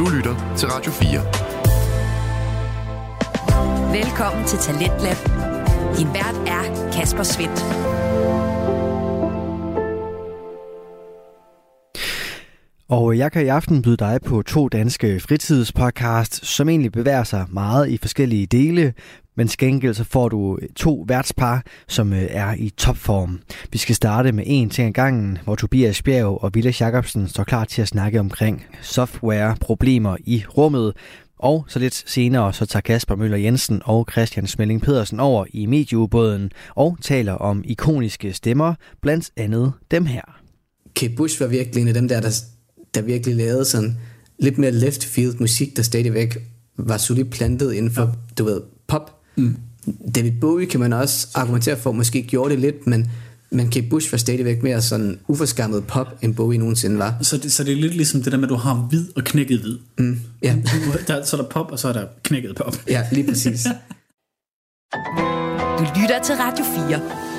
Du lytter til Radio 4. Velkommen til Talentlab. Din vært er Kasper Svendt. Og jeg kan i aften byde dig på to danske fritidspodcasts, som egentlig bevæger sig meget i forskellige dele, men skængel så får du øh, to værtspar, som øh, er i topform. Vi skal starte med en ting ad gangen, hvor Tobias Bjerg og Ville Jacobsen står klar til at snakke omkring software-problemer i rummet, og så lidt senere så tager Kasper Møller Jensen og Christian Smelling Pedersen over i medieubåden og taler om ikoniske stemmer, blandt andet dem her. Kate Bush var virkelig en af dem der, der der virkelig lavede sådan lidt mere left field musik, der stadigvæk var solidt plantet inden for, ja. du ved, pop. Mm. David Bowie kan man også argumentere for, måske gjorde det lidt, men, men Kate Bush var stadigvæk mere sådan uforskammet pop, end Bowie nogensinde var. Så det, så det er lidt ligesom det der med, at du har hvid og knækket hvid. Mm, ja. der, så er der pop, og så er der knækket pop. Ja, lige præcis. du lytter til Radio 4.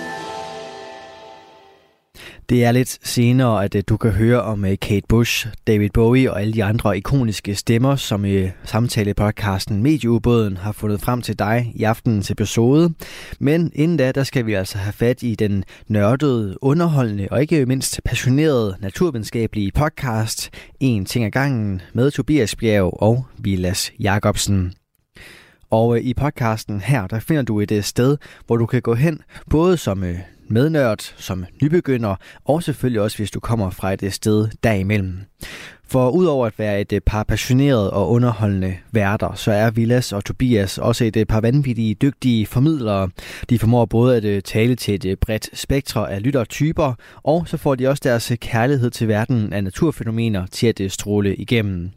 Det er lidt senere, at øh, du kan høre om øh, Kate Bush, David Bowie og alle de andre ikoniske stemmer, som i samtale-podcasten Medieubåden har fundet frem til dig i aftenens episode. Men inden da, der skal vi altså have fat i den nørdede, underholdende og ikke mindst passionerede naturvidenskabelige podcast En ting ad gangen med Tobias Bjerg og Vilas Jacobsen. Og i podcasten her, der finder du et sted, hvor du kan gå hen, både som mednørd, som nybegynder, og selvfølgelig også, hvis du kommer fra et øh, sted derimellem. For udover at være et øh, par passionerede og underholdende værter, så er Villas og Tobias også et øh, par vanvittige, dygtige formidlere. De formår både at tale til et bredt spektre af lyttertyper, og så får de også deres kærlighed til verden af naturfænomener til at stråle igennem.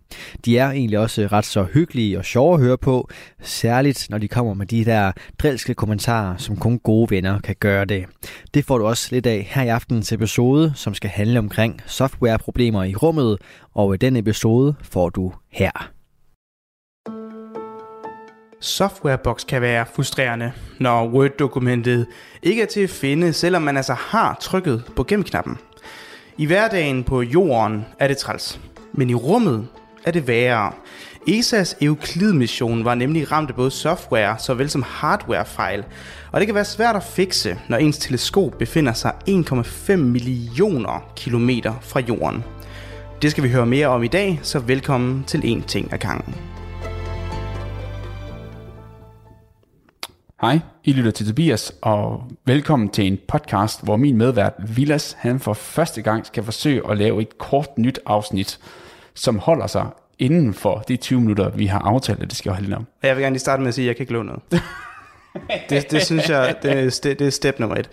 De er egentlig også ret så hyggelige og sjove at høre på, særligt når de kommer med de der drilske kommentarer, som kun gode venner kan gøre det. Det får du også lidt af her i aftenens episode, som skal handle omkring softwareproblemer i rummet, og i den episode får du her. Softwarebox kan være frustrerende, når Word-dokumentet ikke er til at finde, selvom man altså har trykket på gemknappen. I hverdagen på jorden er det træls, men i rummet er det værre. ESA's Euclid-mission var nemlig ramt af både software såvel som hardware-fejl, og det kan være svært at fikse, når ens teleskop befinder sig 1,5 millioner kilometer fra jorden. Det skal vi høre mere om i dag, så velkommen til En Ting af gangen. Hej, I lytter til Tobias, og velkommen til en podcast, hvor min medvært Vilas, han for første gang skal forsøge at lave et kort nyt afsnit, som holder sig inden for de 20 minutter, vi har aftalt, at det skal holde om. Jeg vil gerne lige starte med at sige, at jeg kan ikke låne noget. det, det synes jeg, det er, det er step nummer et.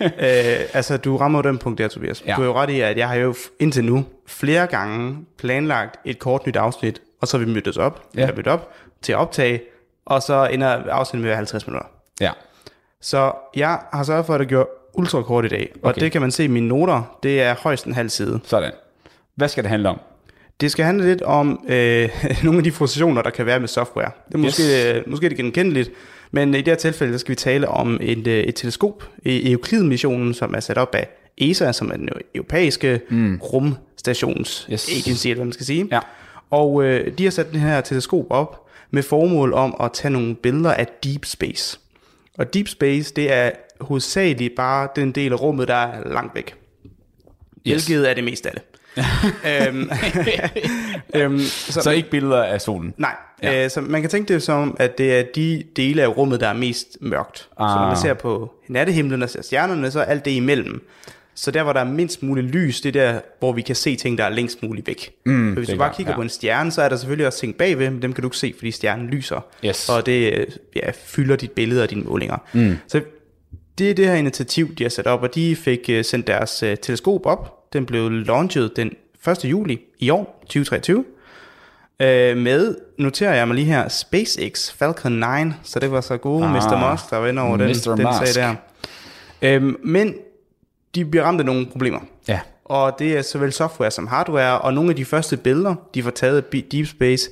øh, altså, du rammer jo den punkt der, Tobias. Ja. Du er jo ret i, at jeg har jo indtil nu flere gange planlagt et kort nyt afsnit, og så har vi mødtes op, ja. eller mødt op til at optage, og så ender afsnittet med 50 minutter. Ja. Så jeg har sørget for, at det gjorde ultra kort i dag, og okay. det kan man se i mine noter, det er højst en halv side. Sådan. Hvad skal det handle om? Det skal handle lidt om øh, nogle af de frustrationer, der kan være med software. Det er måske, yes. øh, måske det genkendeligt, men i det her tilfælde, der skal vi tale om et, øh, et teleskop i Euclid-missionen, som er sat op af ESA, som er den europæiske mm. rumstations yes. agency, eller hvad man skal sige. Ja. Og øh, de har sat det her teleskop op med formål om at tage nogle billeder af deep space. Og deep space, det er hovedsageligt bare den del af rummet, der er langt væk. Yes. Hvilket er det meste af det. øhm, øhm, så, så ikke billeder af solen? Nej, ja. øh, så man kan tænke det som, at det er de dele af rummet, der er mest mørkt. Ah. Så når man ah. ser på nattehimlen og ser stjernerne, så er alt det imellem. Så der, hvor der er mindst muligt lys, det er der, hvor vi kan se ting, der er længst muligt væk. Mm, så hvis du bare kigger ja. på en stjerne, så er der selvfølgelig også ting bagved, men dem kan du ikke se, fordi stjernen lyser. Yes. Og det ja, fylder dit billede og dine målinger. Mm. Så det er det her initiativ, de har sat op, og de fik uh, sendt deres uh, teleskop op, den blev launchet den 1. juli i år, 2023. Øh, med, noterer jeg mig lige her, SpaceX Falcon 9, så det var så gode ah, Mr. Musk, der var inde over den, den sag der. Øh, men de bliver ramt af nogle problemer. Ja. Og det er såvel software som hardware, og nogle af de første billeder, de får taget af Deep Space,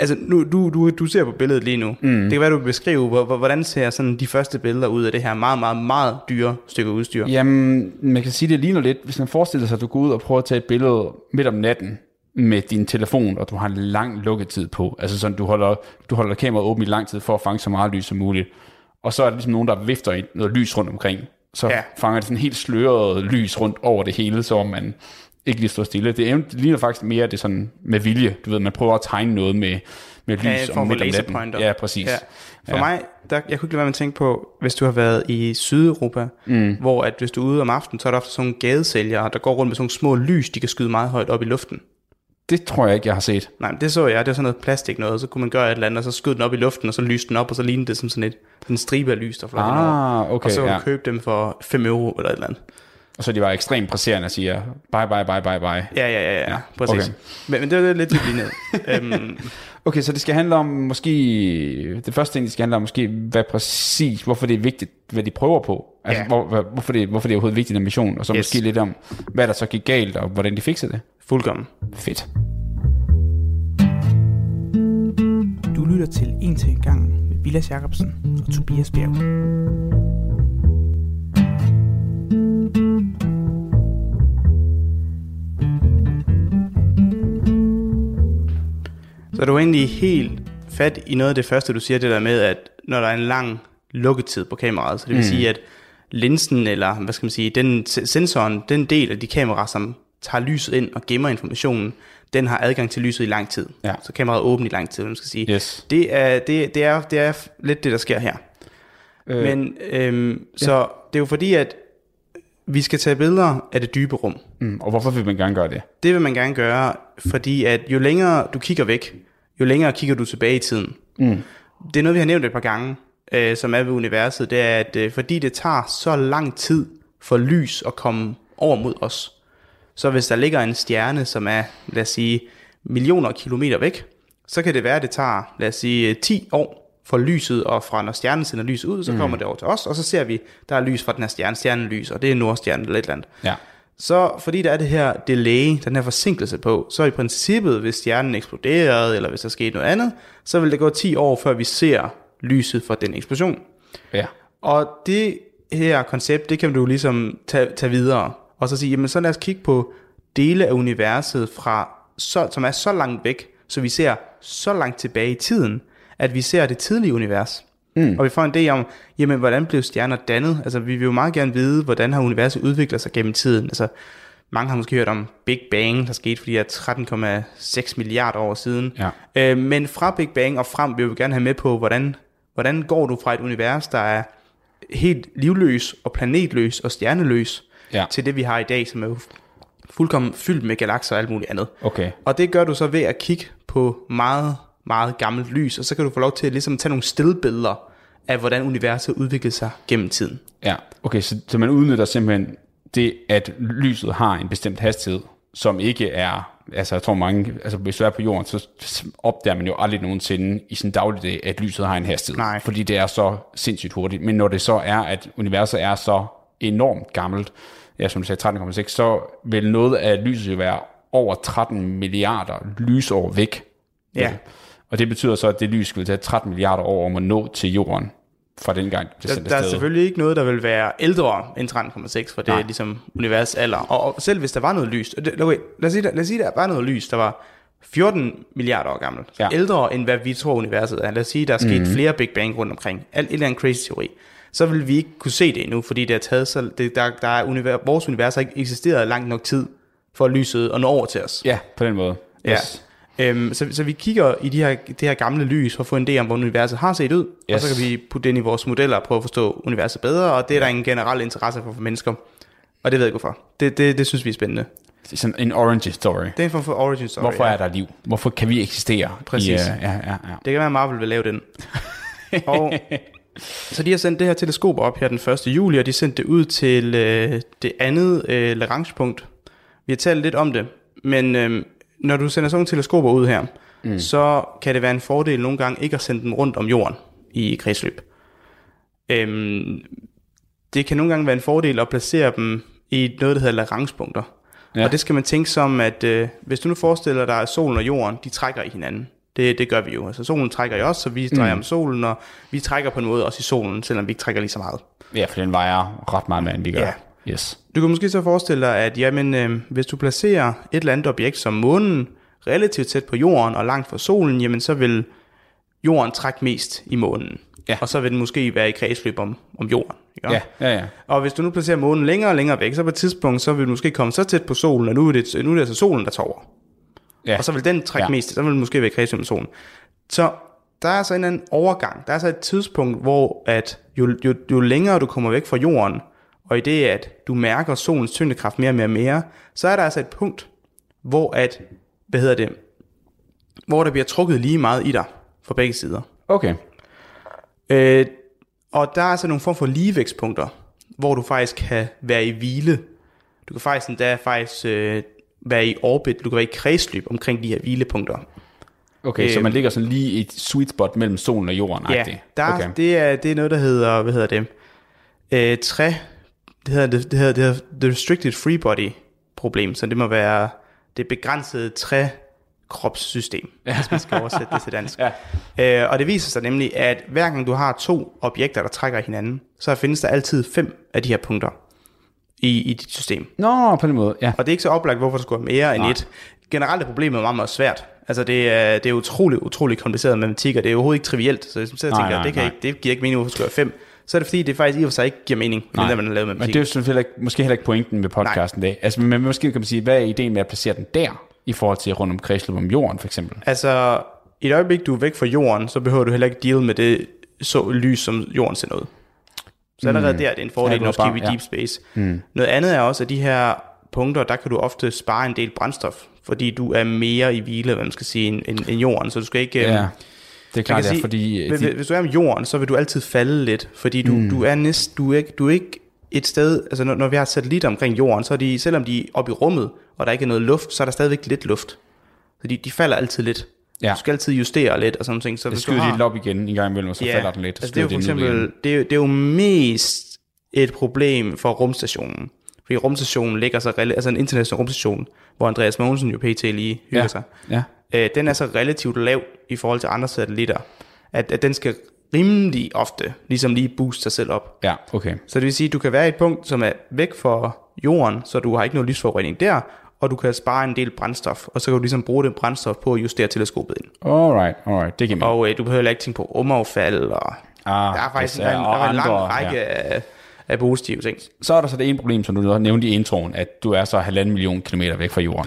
altså nu, du, du, du ser på billedet lige nu. Mm. Det kan være, du beskrive, hvordan ser sådan de første billeder ud af det her meget, meget, meget dyre stykke udstyr? Jamen, man kan sige, det ligner lidt, hvis man forestiller sig, at du går ud og prøver at tage et billede midt om natten, med din telefon, og du har en lang lukketid på. Altså sådan, du holder, du holder kameraet åbent i lang tid for at fange så meget lys som muligt. Og så er der ligesom nogen, der vifter noget lys rundt omkring. Så ja. fanger det sådan helt sløret lys rundt over det hele, så man ikke lige står stille. Det, er- ligner faktisk mere det sådan med vilje. Du ved, man prøver at tegne noget med, med lys Ja, for midt om natten. Ja, præcis. Ja. For Ja. mig, der, jeg kunne ikke lade være med at tænke på, hvis du har været i Sydeuropa, mm. hvor at hvis du er ude om aftenen, så er der ofte sådan nogle gadesælgere, der går rundt med sådan nogle små lys, de kan skyde meget højt op i luften. Det tror jeg ikke, jeg har set. Nej, det så jeg, det var sådan noget plastik noget, så kunne man gøre et eller andet, og så skød den op i luften, og så lyste den op, og så lignede det som sådan et, en stribe af lys, der fløj. Ah, okay, Og så kunne ja. købe dem for 5 euro eller et eller andet. Og så de var ekstremt presserende og siger, bye, bye, bye, bye, bye. Ja, ja, ja, ja, Ja, præcis. okay. Men, men det var lidt lignende. øhm, Okay, så det skal handle om måske, det første ting, det skal handle om måske, hvad præcis, hvorfor det er vigtigt, hvad de prøver på. Altså, Ja. hvor, hvor, hvorfor, det, hvorfor det er overhovedet vigtigt en mission, og så yes. måske lidt om, hvad der så gik galt, og hvordan de fikser det. fuldkommen. Fedt. Du lytter til En til en gang med Vilas Jacobsen og Tobias Bjerg. Så er du egentlig helt fat i noget af det første, du siger, det der med, at når der er en lang lukketid på kameraet, så det vil mm. sige, at linsen, eller hvad skal man sige, den sensoren, den del af de kameraer, som tager lyset ind og gemmer informationen, den har adgang til lyset i lang tid. Ja. Så kameraet er åbent i lang tid, man skal sige. Yes. Det, er, det, det, er, det er lidt det, der sker her. Øh, Men øhm, så det er jo fordi, at vi skal tage billeder af det dybe rum. Mm, og hvorfor vil man gerne gøre det? Det vil man gerne gøre, fordi at jo længere du kigger væk, jo længere kigger du tilbage i tiden. Mm. Det er noget, vi har nævnt et par gange, øh, som er ved universet, det er, at øh, fordi det tager så lang tid for lys at komme over mod os, så hvis der ligger en stjerne, som er, lad os sige, millioner af kilometer væk, så kan det være, at det tager, lad os sige, 10 år for lyset, og fra når stjernen sender lys ud, så kommer det over til os, og så ser vi, der er lys fra den her stjerne, stjernen lys, og det er Nordstjernen eller et eller andet. Ja. Så fordi der er det her delay, den her forsinkelse på, så i princippet, hvis stjernen eksploderede, eller hvis der skete noget andet, så vil det gå 10 år, før vi ser lyset fra den eksplosion. Ja. Og det her koncept, det kan du ligesom tage, tage videre, og så sige, jamen så lad os kigge på dele af universet, fra så, som er så langt væk, så vi ser så langt tilbage i tiden, at vi ser det tidlige univers. Mm. Og vi får en idé om, jamen, hvordan blev stjerner dannet? Altså, vi vil jo meget gerne vide, hvordan har universet udviklet sig gennem tiden. Altså, mange har måske hørt om Big Bang, der skete for de her 13,6 milliarder år siden. Ja. Øh, men fra Big Bang og frem vil vi gerne have med på, hvordan, hvordan går du fra et univers, der er helt livløs og planetløs og stjerneløs, Ja. til det, vi har i dag, som er fuldkommen fyldt med galakser og alt muligt andet. Okay. Og det gør du så ved at kigge på meget, meget gammelt lys, og så kan du få lov til at ligesom tage nogle stillbilleder af, hvordan universet udviklede sig gennem tiden. Ja, okay, så, så man udnytter simpelthen det, at lyset har en bestemt hastighed, som ikke er, altså jeg tror mange, altså hvis du er på jorden, så opdager man jo aldrig nogensinde i sin dagligdag, at lyset har en hastighed. Nej. Fordi det er så sindssygt hurtigt. Men når det så er, at universet er så enormt gammelt, ja, som du sagde, 13,6, så vil noget af lyset jo være over 13 milliarder lysår væk. Ja. Og det betyder så, at det lys vil tage 13 milliarder år om at nå til jorden fra den gang, det Der, der er selvfølgelig ikke noget, der vil være ældre end 13,6, for det Nej. er ligesom univers alder. Og, og selv hvis der var noget lys, det, okay, lad, os sige, der, lad os sige, der var noget lys, der var 14 milliarder år gammelt. Ja. Ældre end hvad vi tror universet er. Lad os sige, der er sket mm. flere Big Bang rundt omkring. Alt et eller andet crazy teori. Så vil vi ikke kunne se det endnu, fordi det har taget så, det, der, der er univer, vores univers har ikke eksisteret lang nok tid for lyset at nå over til os. Ja, på den måde. Ja. Øhm, så, så vi kigger i de her, det her gamle lys for at få en idé om, hvordan universet har set ud, yes. og så kan vi putte det ind i vores modeller og prøve at forstå universet bedre, og det er der en generel interesse for, for mennesker. Og det ved jeg ikke hvorfor. Det, det, det synes vi er spændende. Det er sådan en origin story. Det er en form for origin story. Hvorfor ja. er der liv? Hvorfor kan vi eksistere? Præcis. I, uh, ja, ja, ja. Det kan være, at Marvel vil lave den. og, så de har sendt det her teleskop op her den 1. juli, og de sendte det ud til øh, det andet øh, Lagrange-punkt. Vi har talt lidt om det, men øh, når du sender sådan nogle teleskoper ud her, mm. så kan det være en fordel nogle gange ikke at sende dem rundt om jorden i kredsløb. Øhm, det kan nogle gange være en fordel at placere dem i noget, der hedder Lagrange-punkter. Ja. Og det skal man tænke som, at øh, hvis du nu forestiller dig, at solen og jorden, de trækker i hinanden. Det, det gør vi jo. Altså solen trækker i os, så vi drejer mm. om solen, og vi trækker på en måde også i solen, selvom vi ikke trækker lige så meget. ja, for den vejer ret meget mere, end vi gør. Ja. Yes. Du kan måske så forestille dig, at jamen, øh, hvis du placerer et eller andet objekt som månen relativt tæt på jorden og langt fra solen, jamen så vil jorden trække mest i månen. Ja. Og så vil den måske være i kredsløb om, om jorden. Ikke? Ja, ja, ja. Og hvis du nu placerer månen længere og længere væk, så på et tidspunkt, så vil du måske komme så tæt på solen, og nu er det, nu er det altså solen, der tager over. ja. Og så vil den trække Ja. mest, så vil den måske være i kredsløb med solen. Så der er så en eller anden overgang. Der er så et tidspunkt, hvor at jo, jo, jo længere du kommer væk fra jorden, og i det, at du mærker solens tyngdekraft mere og mere og mere, så er der altså et punkt, hvor at, hvad hedder det, hvor der bliver trukket lige meget i dig fra begge sider. Okay. Øh, og der er altså nogle form for ligevægtspunkter, hvor du faktisk kan være i hvile. Du kan faktisk endda faktisk øh, være i orbit, du kan være i kredsløb omkring de her hvilepunkter. Okay, så Øhm. man ligger sådan lige i et sweet spot mellem solen og jorden. Ja, der, okay. det, er, det er noget, der hedder, hvad hedder det, øh, træ, det hedder, det, det hedder, det hedder the restricted free body problem, så det må være det begrænsede trækropssystem, ja. hvis man skal oversætte det til dansk. ja. øh, og det viser sig nemlig, at hver gang du har to objekter, der trækker hinanden, så findes der altid fem af de her punkter i, i dit system. Nå, på den måde, ja. Og det er ikke så oplagt, hvorfor der skulle være mere end Nej. et. Generelt er problemet meget, meget svært. Altså det er, det er utrolig, utrolig kompliceret matematik, og det er overhovedet ikke trivielt. Så hvis man sidder og Nej, tænker, nej, det, kan nej. ikke, det giver ikke mening, hvorfor skulle være fem, så er det fordi, det faktisk i og for sig ikke giver mening, når man har lavet Men matematik. det er jo selvfølgelig ikke, måske heller ikke pointen med podcasten i dag. Altså, men måske kan man sige, hvad er ideen med at placere den der, i forhold til rundt om kredsløb om jorden, for eksempel? Altså, i et øjeblik, du er væk fra jorden, så behøver du heller ikke deal med det så lys, som jorden sender ud. Så allerede der, det er en fordel, når du skal i deep space. Mm. Noget andet er også, at de her punkter, der kan du ofte spare en del brændstof, fordi du er mere i hvile, hvad man skal sige, end, end, jorden, så du skal ikke... øhm, Ja, det er klart, kan ja, sige, fordi... Hvis, de, hvis du er om jorden, så vil du altid falde lidt, fordi du, mm. du er næst, du er ikke, du er ikke et sted, altså når, når vi har satellitter omkring jorden, så er de, selvom de er oppe i rummet, og der ikke er noget luft, så er der stadigvæk lidt luft. Så de, de falder altid lidt. Ja. Du skal altid justere lidt og sådan ting. Så det skyder du har, lidt op igen en gang imellem, og så ja, falder den lidt. Altså det er jo for eksempel, det er, det er jo mest et problem for rumstationen. Fordi rumstationen ligger så, rela- altså en international rumstation, hvor Andreas Mogensen jo pt. lige hygger Ja. sig. Ja. Øh, den er så relativt lav i forhold til andre satellitter, at, at den skal rimelig ofte ligesom lige booste sig selv op. Ja, okay. Så det vil sige, at du kan være i et punkt, som er væk fra jorden, så du har ikke noget lysforurening der, og du kan spare en del brændstof, og så kan du ligesom bruge det brændstof på at justere teleskopet ind. Alright, alright, det giver mening. Og øh, du behøver ikke tænke på rumaffald, og Ah, der er faktisk en, især, der er en lang andre, række ja. af, af positive ting. Så er der så det ene problem, som du nævnte i introen, at du er så halvanden million kilometer væk fra jorden.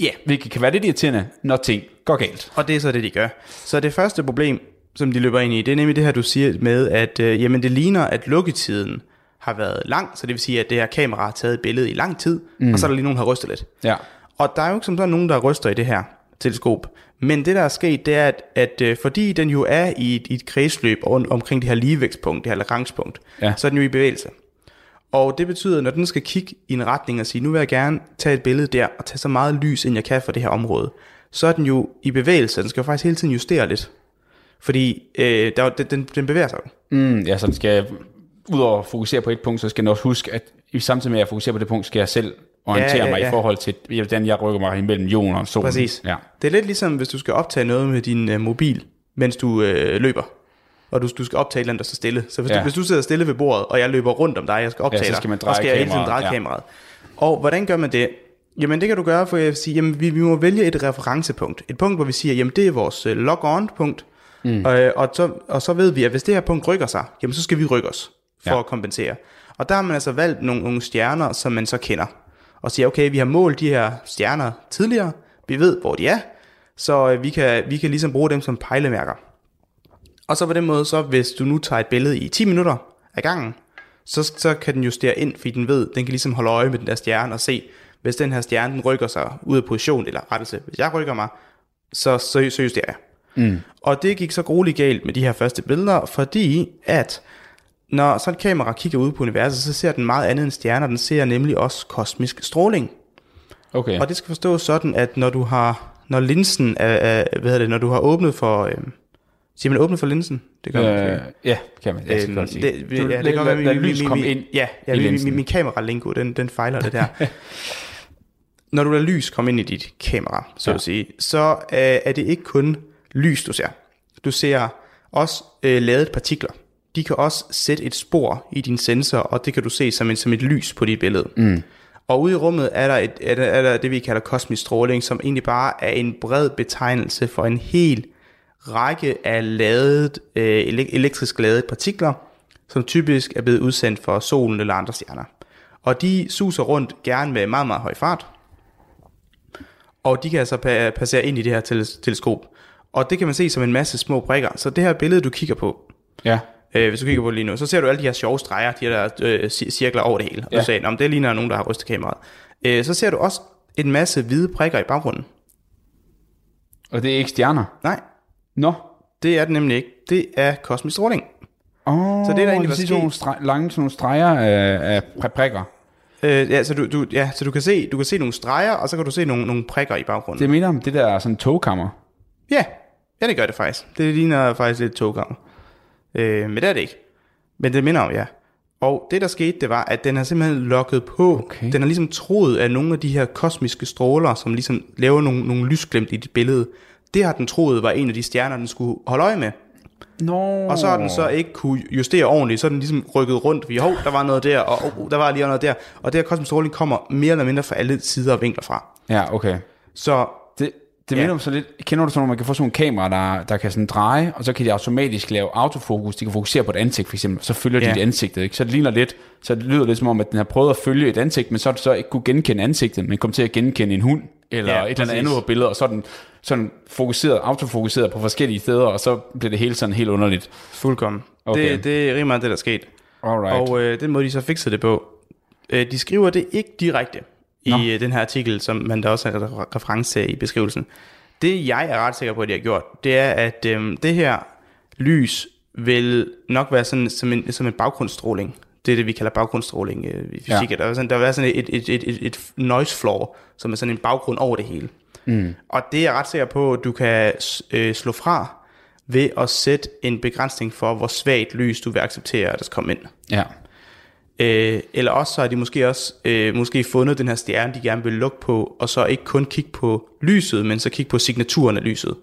Ja, yeah. Hvilket kan være lidt irriterende, når ting går galt. og det er så det, de gør. Så det første problem, som de løber ind i, det er nemlig det her, du siger med, at øh, jamen, det ligner, at lukketiden har været lang, så det vil sige, at det her kamera har taget et billede i lang tid, mm. og så er der lige nogen, der har rystet lidt. Ja. Og der er jo ikke som sådan nogen, der ryster i det her teleskop. Men det, der er sket, det er, at, at øh, fordi den jo er i et, i et kredsløb om, omkring det her ligevægtspunkt, det her Lagrange-punkt, Ja. så er den jo i bevægelse. Og det betyder, at når den skal kigge i en retning og sige, nu vil jeg gerne tage et billede der, og tage så meget lys, ind jeg kan for det her område, så er den jo i bevægelse. Den skal jo faktisk hele tiden justere lidt. Fordi øh, der, er den, den, bevæger sig jo. Mm, ja, så den skal, udover at fokusere på et punkt, så skal den også huske, at i samtidig med at fokusere på det punkt, skal jeg selv orientere Ja, ja, mig i ja. forhold til, hvordan jeg rykker mig imellem jorden og solen. Præcis. Ja. Det er lidt ligesom, hvis du skal optage noget med din øh, mobil, mens du øh, løber. Og du, du skal optage et eller andet, der står stille. Så hvis, ja. Ja. du, hvis du sidder stille ved bordet, og jeg løber rundt om dig, jeg skal optage så dig, skal man og dreje skal jeg hele tiden dreje ja. kameraet. Og hvordan gør man det? Jamen det kan du gøre, for vil sige, jamen, vi, vi må vælge et referencepunkt. Et punkt, hvor vi siger, jamen det er vores øh, log-on-punkt. Mm. Øh, og, så, og så ved vi, at hvis det her punkt rykker sig, jamen så skal vi rykke os for Ja. at kompensere. Og der har man altså valgt nogle, nogle stjerner, som man så kender. Og siger, okay, vi har målt de her stjerner tidligere, vi ved, hvor de er, så øh, vi kan, vi kan ligesom bruge dem som pejlemærker. Og så på den måde, så hvis du nu tager et billede i 10 minutter af gangen, så, så kan den justere ind, fordi den ved, den kan ligesom holde øje med den der stjerne og se, hvis den her stjerne den rykker sig ud af position, eller rettelse, hvis jeg rykker mig, så, så, så justerer jeg. Mm. Og det gik så grueligt galt med de her første billeder, fordi at når sådan et kamera kigger ud på universet, så ser den meget andet end stjerner, den ser nemlig også kosmisk stråling. Okay. Og det skal forstås sådan, at når du har, når linsen er, er hvad hedder det, når du har åbnet for, øh, siger man åbnet for linsen? Det gør man øh, måske. ja, kan man. Jeg Øhm, det, Du- ja, det være, lad min- lys komme ind Ja, ja i min, min, min kameralingo, den, den fejler det der. Når du lader lys komme ind i dit kamera, så Ja. at sige, så øh, er det ikke kun lys, du ser. Du ser også øh, lavet partikler. De kan også sætte et spor i din sensor, og det kan du se som, en, som et lys på dit billede. Mm. Og ude i rummet er der, et, er der, er der det, vi kalder kosmisk stråling, som egentlig bare er en bred betegnelse for en hel række af ladet, øh, elek- elektrisk ladede partikler, som typisk er blevet udsendt for solen eller andre stjerner. Og de suser rundt gerne med meget, meget høj fart, og de kan altså pa- passere ind i det her teles- teleskop. Og det kan man se som en masse små prikker. Så det her billede, du kigger på, Ja. øh, hvis du kigger på det lige nu, så ser du alle de her sjove streger, de her der øh, ci- cirkler over det hele. Og Ja. du sagde, om det ligner nogen, der har rystet kameraet. Øh, så ser du også en masse hvide prikker i baggrunden. Og det er ikke stjerner. Nej, Nå. det er det nemlig ikke. Det er kosmisk stråling. Oh, Så det, der egentlig det var er sådan nogle streg, lange sådan nogle streger af, af pri- prikker. Øh, ja, så du, du, ja, så du kan se, du kan se nogle streger, og så kan du se nogle, nogle prikker i baggrunden. Det minder om det der sådan togkammer. Ja, ja, det gør det faktisk. Det ligner faktisk lidt togkammer. Øh, men det er det ikke. Men det minder om, ja. Og det, der skete, det var, at den har simpelthen lukket på. Okay. Den har ligesom troet, at nogle af de her kosmiske stråler, som ligesom laver nogle, nogle lysglimt i dit billede, det har den troet var en af de stjerner, den skulle holde øje med. Nå. Og så har den så ikke kunne justere ordentligt, så er den ligesom rykket rundt. Vi, hov, der var noget der, og oh, der var lige noget der. Og det her kosmisk stråling kommer mere eller mindre fra alle sider og vinkler fra. Ja, okay. Så Det, det Ja. minder om så lidt, kender du sådan, når man kan få sådan nogle kameraer, der, der kan sådan dreje, og så kan de automatisk lave autofokus, de kan fokusere på et ansigt for eksempel, så følger de Ja. dit ansigt, ikke? Så det ligner lidt, så det lyder lidt som om, at den har prøvet at følge et ansigt, men så så ikke kunne genkende ansigtet, men kom til at genkende en hund, eller Ja, et eller andet andet billede, og så den sådan fokuseret, autofokuseret på forskellige steder, og så bliver det hele sådan helt underligt. fuldkommen. Okay. Det, det er rimelig meget det, der er sket. Alright. Og øh, den måde, de så fikser det på, øh, de skriver det ikke direkte Nå. øh, den her artikel, som man der også har refer- reference til i beskrivelsen. Det jeg er ret sikker på, at de har gjort, det er, at øh, det her lys vil nok være sådan som en, som en baggrundsstråling. Det er det, vi kalder baggrundsstråling øh, i fysik. Ja. Der vil sådan, der vil være sådan et, et, et, et, et noise floor, som er sådan en baggrund over det hele. Mm. Og det er jeg ret sikker på, at du kan øh, slå fra ved at sætte en begrænsning for, hvor svagt lys du vil acceptere, at der skal komme ind. Ja. Øh, eller også så har de måske også øh, måske fundet den her stjerne, de gerne vil lukke på, og så ikke kun kigge på lyset, men så kigge på signaturen af lyset.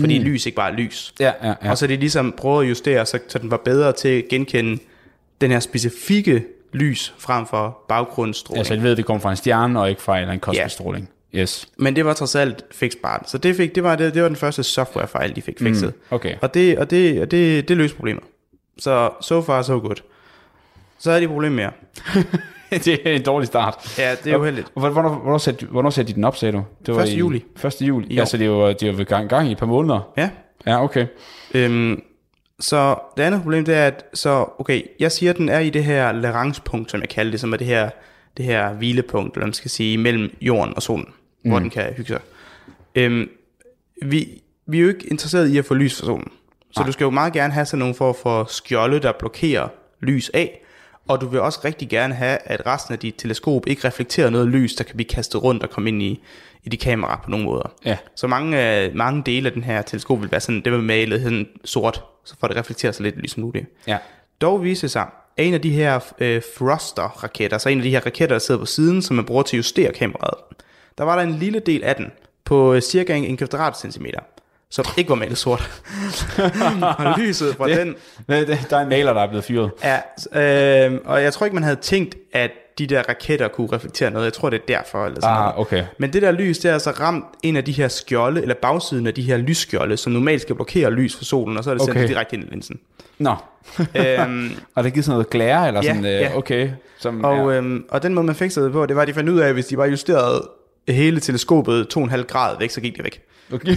Fordi mm. lys ikke bare er lys. Ja, ja, ja. Og så er det ligesom prøvet at justere, så, så den var bedre til at genkende den her specifikke lys frem for baggrundsstråling. Altså, jeg ved, det kommer fra en stjerne, og ikke fra en eller anden kosmisk Ja. stråling. Yes. Men det var trods alt fiksbart. Så det, fik, det, var, det, det var den første softwarefejl, de fik fikset. Mm, okay. Og, det, og, det, og det, det løste problemet. Så so far so good. Så er de problem mere. det er en dårlig start. Ja, det er uheldigt. Og Hvornår, hvornår, satte, hvornår satte de den op, sagde du? Det 1. i- juli. 1. juli. I Ja, år. så det er jo, det er jo gang, gang i et par måneder. Ja. Ja, okay. Øhm, så det andet problem, det er, at så, okay, jeg siger, at den er i det her Lagrange-punkt, som jeg kalder det, som er det her, det her hvilepunkt, eller man skal sige, mellem jorden og solen, mm. hvor den kan hygge sig. Øhm, vi, vi er jo ikke interesseret i at få lys fra solen. Så du skal jo meget gerne have sådan nogle for for skjolde, der blokerer lys af, og du vil også rigtig gerne have, at resten af dit teleskop ikke reflekterer noget lys, der kan blive kastet rundt og komme ind i, i de kameraer på nogle måder. Ja. Så mange, øh, mange dele af den her teleskop vil være sådan, det vil malet sådan sort, så får det reflekteret så lidt lys som muligt. Ja. Dog viser det sig, at en af de her øh, thruster-raketter, så en af de her raketter, der sidder på siden, som man bruger til at justere kameraet, der var der en lille del af den, på øh, cirka en, en kvadratcentimeter, som ikke var malet sort. og lyset fra den Det, det, der er en maler, der er blevet fyret. Ja, øh, og jeg tror ikke, man havde tænkt, at de der raketter kunne reflektere noget. Jeg tror, det er derfor. Eller sådan Ah, noget. okay. Men det der lys, det er altså ramt en af de her skjolde, eller bagsiden af de her lysskjolde, som normalt skal blokere lys fra solen, og så er det sendt Okay. direkte ind i linsen. Nå. øhm, Og det givet sådan noget glære, eller Ja, sådan, øh, ja. okay. Som, og, ja. øhm, og den måde, man fikserede det på, det var, at de fandt ud af, at hvis de bare justerede hele teleskopet 2,5 grad væk, så gik det væk. Okay.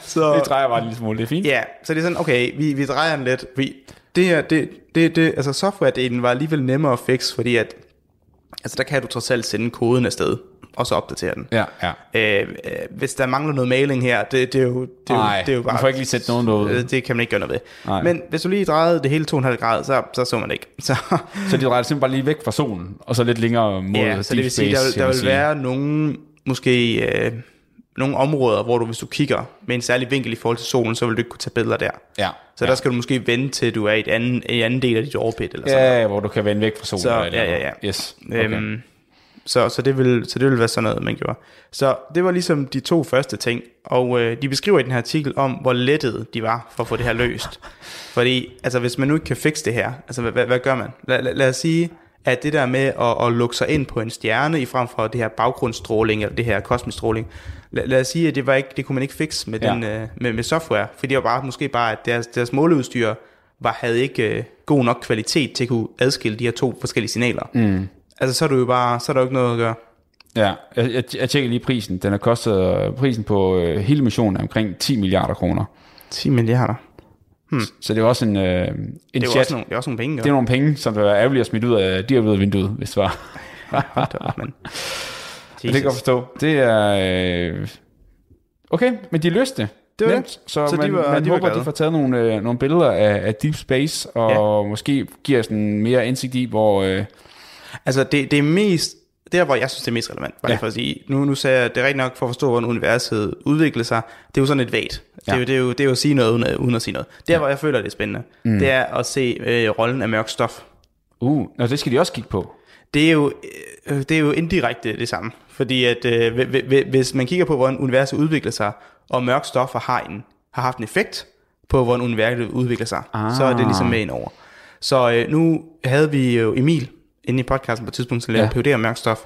Så, det drejer bare en lille smule, det er fint. Ja, så det er sådan, okay, vi, vi drejer den lidt. Vi, det her, det, det, det, altså software-delen var alligevel nemmere at fikse, fordi at, altså der kan du trods alt sende koden afsted, og så opdatere den. Ja, ja. Øh, øh, hvis der mangler noget maling her, det, det, er, jo, det, er, jo, det er jo bare... man får ikke lige sætte nogen noget. Øh, Det kan man ikke gøre noget ved. Nej. Men hvis du lige drejede det hele 2,5 grader, så, så så man det ikke. Så, Så de drejer simpelthen bare lige væk fra solen, og så lidt længere mod ja, så det vil sige, der, vil, der vil sige. være nogle, måske øh, nogle områder, hvor du, hvis du kigger med en særlig vinkel i forhold til solen, så vil du ikke kunne tage billeder der. Ja. Så ja. der skal du måske vente til, du er i et anden, en anden del af dit orbit, eller sådan Ja, hvor du kan vende væk fra solen. Så, eller ja, ja, noget. ja. Yes, Okay. Øhm, så, så, det vil, så det vil være sådan noget, man gjorde. Så det var ligesom de to første ting, og øh, de beskriver i den her artikel om, hvor lettet de var for at få det her løst. Fordi, altså hvis man nu ikke kan fikse det her, altså hvad, hvad, hvad gør man? Lad, lad, lad os sige, at det der med at, at lukke sig ind på en stjerne, i frem for det her baggrundsstråling, eller det her kosmisk stråling, lad, lad os sige, at det, var ikke, det kunne man ikke fikse med, Ja. den, øh, med, med software, fordi det var bare, måske bare, at deres, deres måleudstyr var, havde ikke øh, god nok kvalitet til at kunne adskille de her to forskellige signaler. Mm. Altså, så er, du jo bare, så er der jo ikke noget at gøre. Ja, jeg, jeg, jeg tjekker lige prisen. Den har kostet, prisen på øh, hele missionen er omkring 10 milliarder kroner. 10 milliarder. Så det er også en, øh, en Hmm. Det er, jo chat. også nogle, det er også nogle penge, Det er nogle penge, som der er ærgerligt at smide ud af, de ud af vinduet, hvis det var. nogle... men... Det kan jeg forstå. Det er... Øh... Okay, men de løste det. Det var Nemt. det. Så, Så de man, var- man de var håber, glade. de får taget nogle, øh, nogle billeder af, af Deep Space, og ja. måske giver sådan mere indsigt i, hvor... Øh, Altså, det, det er mest... Der, hvor jeg synes, det er mest relevant, bare Ja. ja. for at sige, nu, nu sagde jeg, det er rigtigt nok for at forstå, hvordan universet udvikler sig. Det er jo sådan et vagt. Det, er Ja. jo, det, er jo, det er jo at sige noget, uden at, uden at sige noget. Der, ja. hvor jeg føler, det er spændende, mm. det er at se øh, rollen af mørk stof. uh, nå, det skal de også kigge på. Det er jo, øh, det er jo indirekte det samme. Fordi at, øh, hvi- hvi- hvis man kigger på, hvordan universet udvikler sig, og mørk stoffer har, en, har haft en effekt på, hvordan universet udvikler sig, ah. så er det ligesom med ind over. Så øh, nu havde vi jo Emil inde i podcasten på et tidspunkt, som lavede Ja. ja. PhD om mørk stof,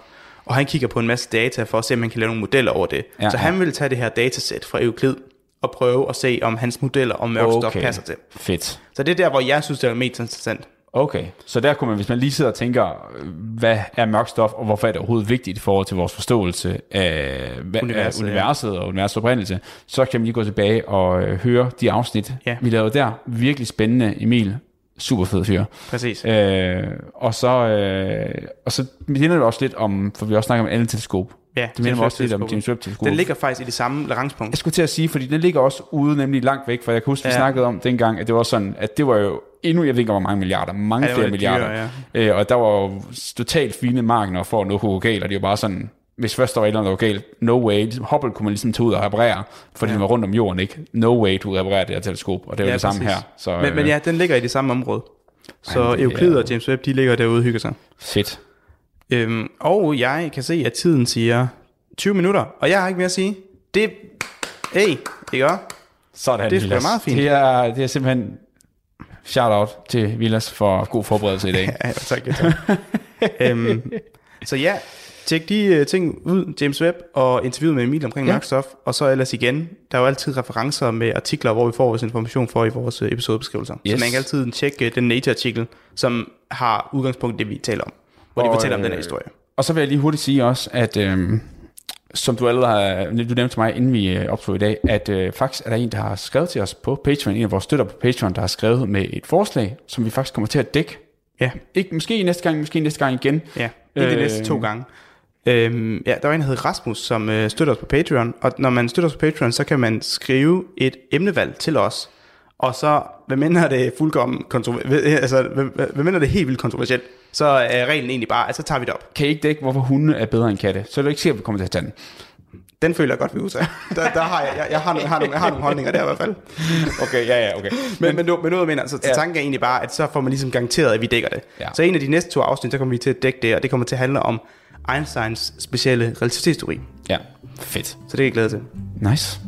og han kigger på en masse data for at se, om man kan lave nogle modeller over det. Ja, så han vil tage det her datasæt fra Euclid og prøve at se, om hans modeller om mørk stof passer til. Fedt. Så det er der, hvor jeg synes, det er mest interessant. Okay, så der kunne man, hvis man lige sidder og tænker, hvad er mørk stof, og hvorfor er det overhovedet vigtigt i forhold til vores forståelse af, universet, Universet, af ja. universet og universets oprindelse, så kan man lige gå tilbage og øh, høre de afsnit, Ja. vi lavede der. Virkelig spændende, Emil. Super fed fyr. Præcis. Øh, og så, øh, og så minder det også lidt om, for vi også snakket om andet teleskop. Ja, det minder mig også lidt om. James Webb-teleskop. Den ligger faktisk i det samme Lagrange-punkt. Jeg skulle til at sige, fordi den ligger også ude, nemlig langt væk, for jeg kan huske, vi Ja. snakkede om dengang, at det var sådan, at det var jo endnu, jeg ved ikke, hvor mange milliarder, mange Ja, flere milliarder. dyrere, øh, og der var jo totalt fine marginer for, at gå galt, og det var bare sådan, hvis først der var et eller andet, der var galt, no way. Ligesom Hubble kunne man ligesom tage ud og reparere, fordi ja. den var rundt om jorden, ikke? No way, du reparere det her teleskop, og det er jo Ja, det samme præcis. her. Så, Men, men øh, ja, den ligger i det samme område. Så Euclid og James Webb, de ligger derude og hygger sig. Fedt. Øhm, og jeg kan se, at tiden siger 20 minutter, og jeg har ikke mere at sige. Det, hey, ikke også? Sådan, Det er meget fint. Det er, det er simpelthen shout-out til Vilas for god forberedelse i dag. Ja, tak, ja, tak. øhm, så ja, tjek de uh, ting ud, James Webb og interviewet med Emil omkring Ja. stof, og så ellers igen, der er jo altid referencer med artikler, hvor vi får vores information for i vores uh, episodebeskrivelser. Yes. Så man kan altid tjekke uh, den Nature-artikel, som har udgangspunkt det, vi taler om, hvor de Og, fortæller om den her øh, historie. Og så vil jeg lige hurtigt sige også, at øhm, som du allerede har, du nævnte til mig, inden vi øh, optog i dag, at øh, faktisk er der en, der har skrevet til os på Patreon, en af vores støtter på Patreon, der har skrevet med et forslag, som vi faktisk kommer til at dække. Ja, Ikke, måske næste gang, måske næste gang igen. ja. Det er de Øh, næste to gange. Øhm, ja, der var en, der hed Rasmus, som øh, støtter os på Patreon, og når man støtter os på Patreon, så kan man skrive et emnevalg til os, og så, hvad mindre det fuldkommen kontroversielt, altså, hvad, mindre det helt vildt kontroversielt, så er reglen egentlig bare, at så tager vi det op. Kan I ikke dække, hvorfor hunde er bedre end katte? Så er det ikke sikkert, at vi kommer til at tage den. Den føler jeg godt, vi er af. der, der har jeg, jeg, jeg, har nogle, jeg, har nogle, jeg har nogle holdninger der i hvert fald. Okay, ja, ja, okay. Men, men, nu, men nu jeg mener, så, så Ja. tanken er egentlig bare, at så får man ligesom garanteret, at vi dækker det. Ja. Så en af de næste to afsnit, så kommer vi til at dække det, og det kommer til at handle om Einsteins specielle relativitetsteori. Ja, fedt. Så det er jeg glad til. Nice.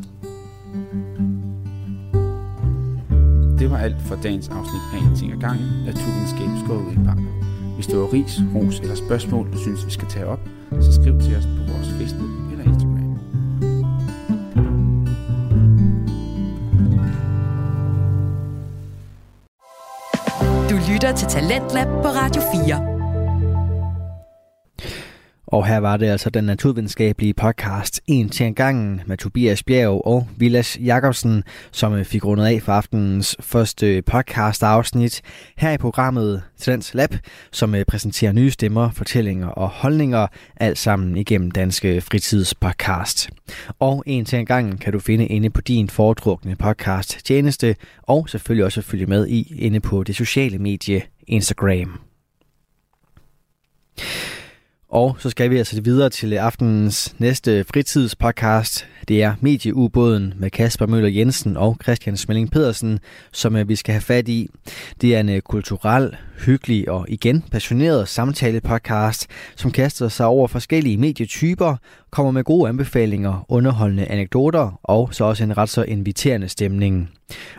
Det var alt for dagens afsnit af En ting ad gangen, naturvidenskab skåret ud i pap. Hvis du har ris, ros eller spørgsmål, du synes, vi skal tage op, så skriv til os på vores Facebook eller Instagram. Du lytter til Talentlab på Radio 4. Og her var det altså den naturvidenskabelige podcast En til en gangen med Tobias Bjerg og Vilas Jakobsen, som fik rundet af for aftenens første podcast afsnit her i programmet Talents Lab, som øh, præsenterer nye stemmer, fortællinger og holdninger, alt sammen igennem Danske Fritidspodcast. Og En til en gangen kan du finde inde på din foretrukne podcast tjeneste, og selvfølgelig også følge med i inde på det sociale medie Instagram. Og så skal vi altså videre til aftenens næste fritidspodcast. Det er Medieubåden med Kasper Møller Jensen og Christian Smelling Pedersen, som øh, vi skal have fat i. Det er en øh, kulturel, hyggelig og igen passioneret samtale-podcast, som kaster sig over forskellige medietyper, kommer med gode anbefalinger, underholdende anekdoter og så også en ret så inviterende stemning.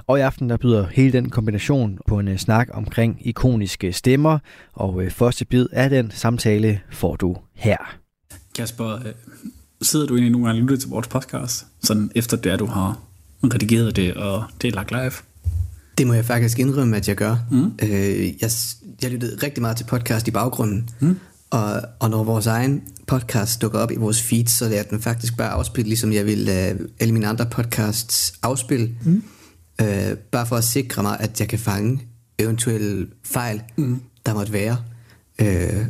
Og i aften der byder hele den kombination på en øh, snak omkring ikoniske stemmer, og øh, første bid af den samtale får du her. Kasper, øh, sidder du egentlig nogle gange og lytter til vores podcast, sådan efter det, at du har redigeret det, og det er lagt live? Det må jeg faktisk indrømme, at jeg gør. Mm. Øh, jeg, jeg lyttede rigtig meget til podcast i baggrunden, mm. og, og når vores egen podcast dukker op i vores feed, så lader den faktisk bare afspille, ligesom jeg vil uh, alle mine andre podcasts afspille. Mm. Øh, bare for at sikre mig, at jeg kan fange eventuelle fejl, mm. der måtte være. Øh,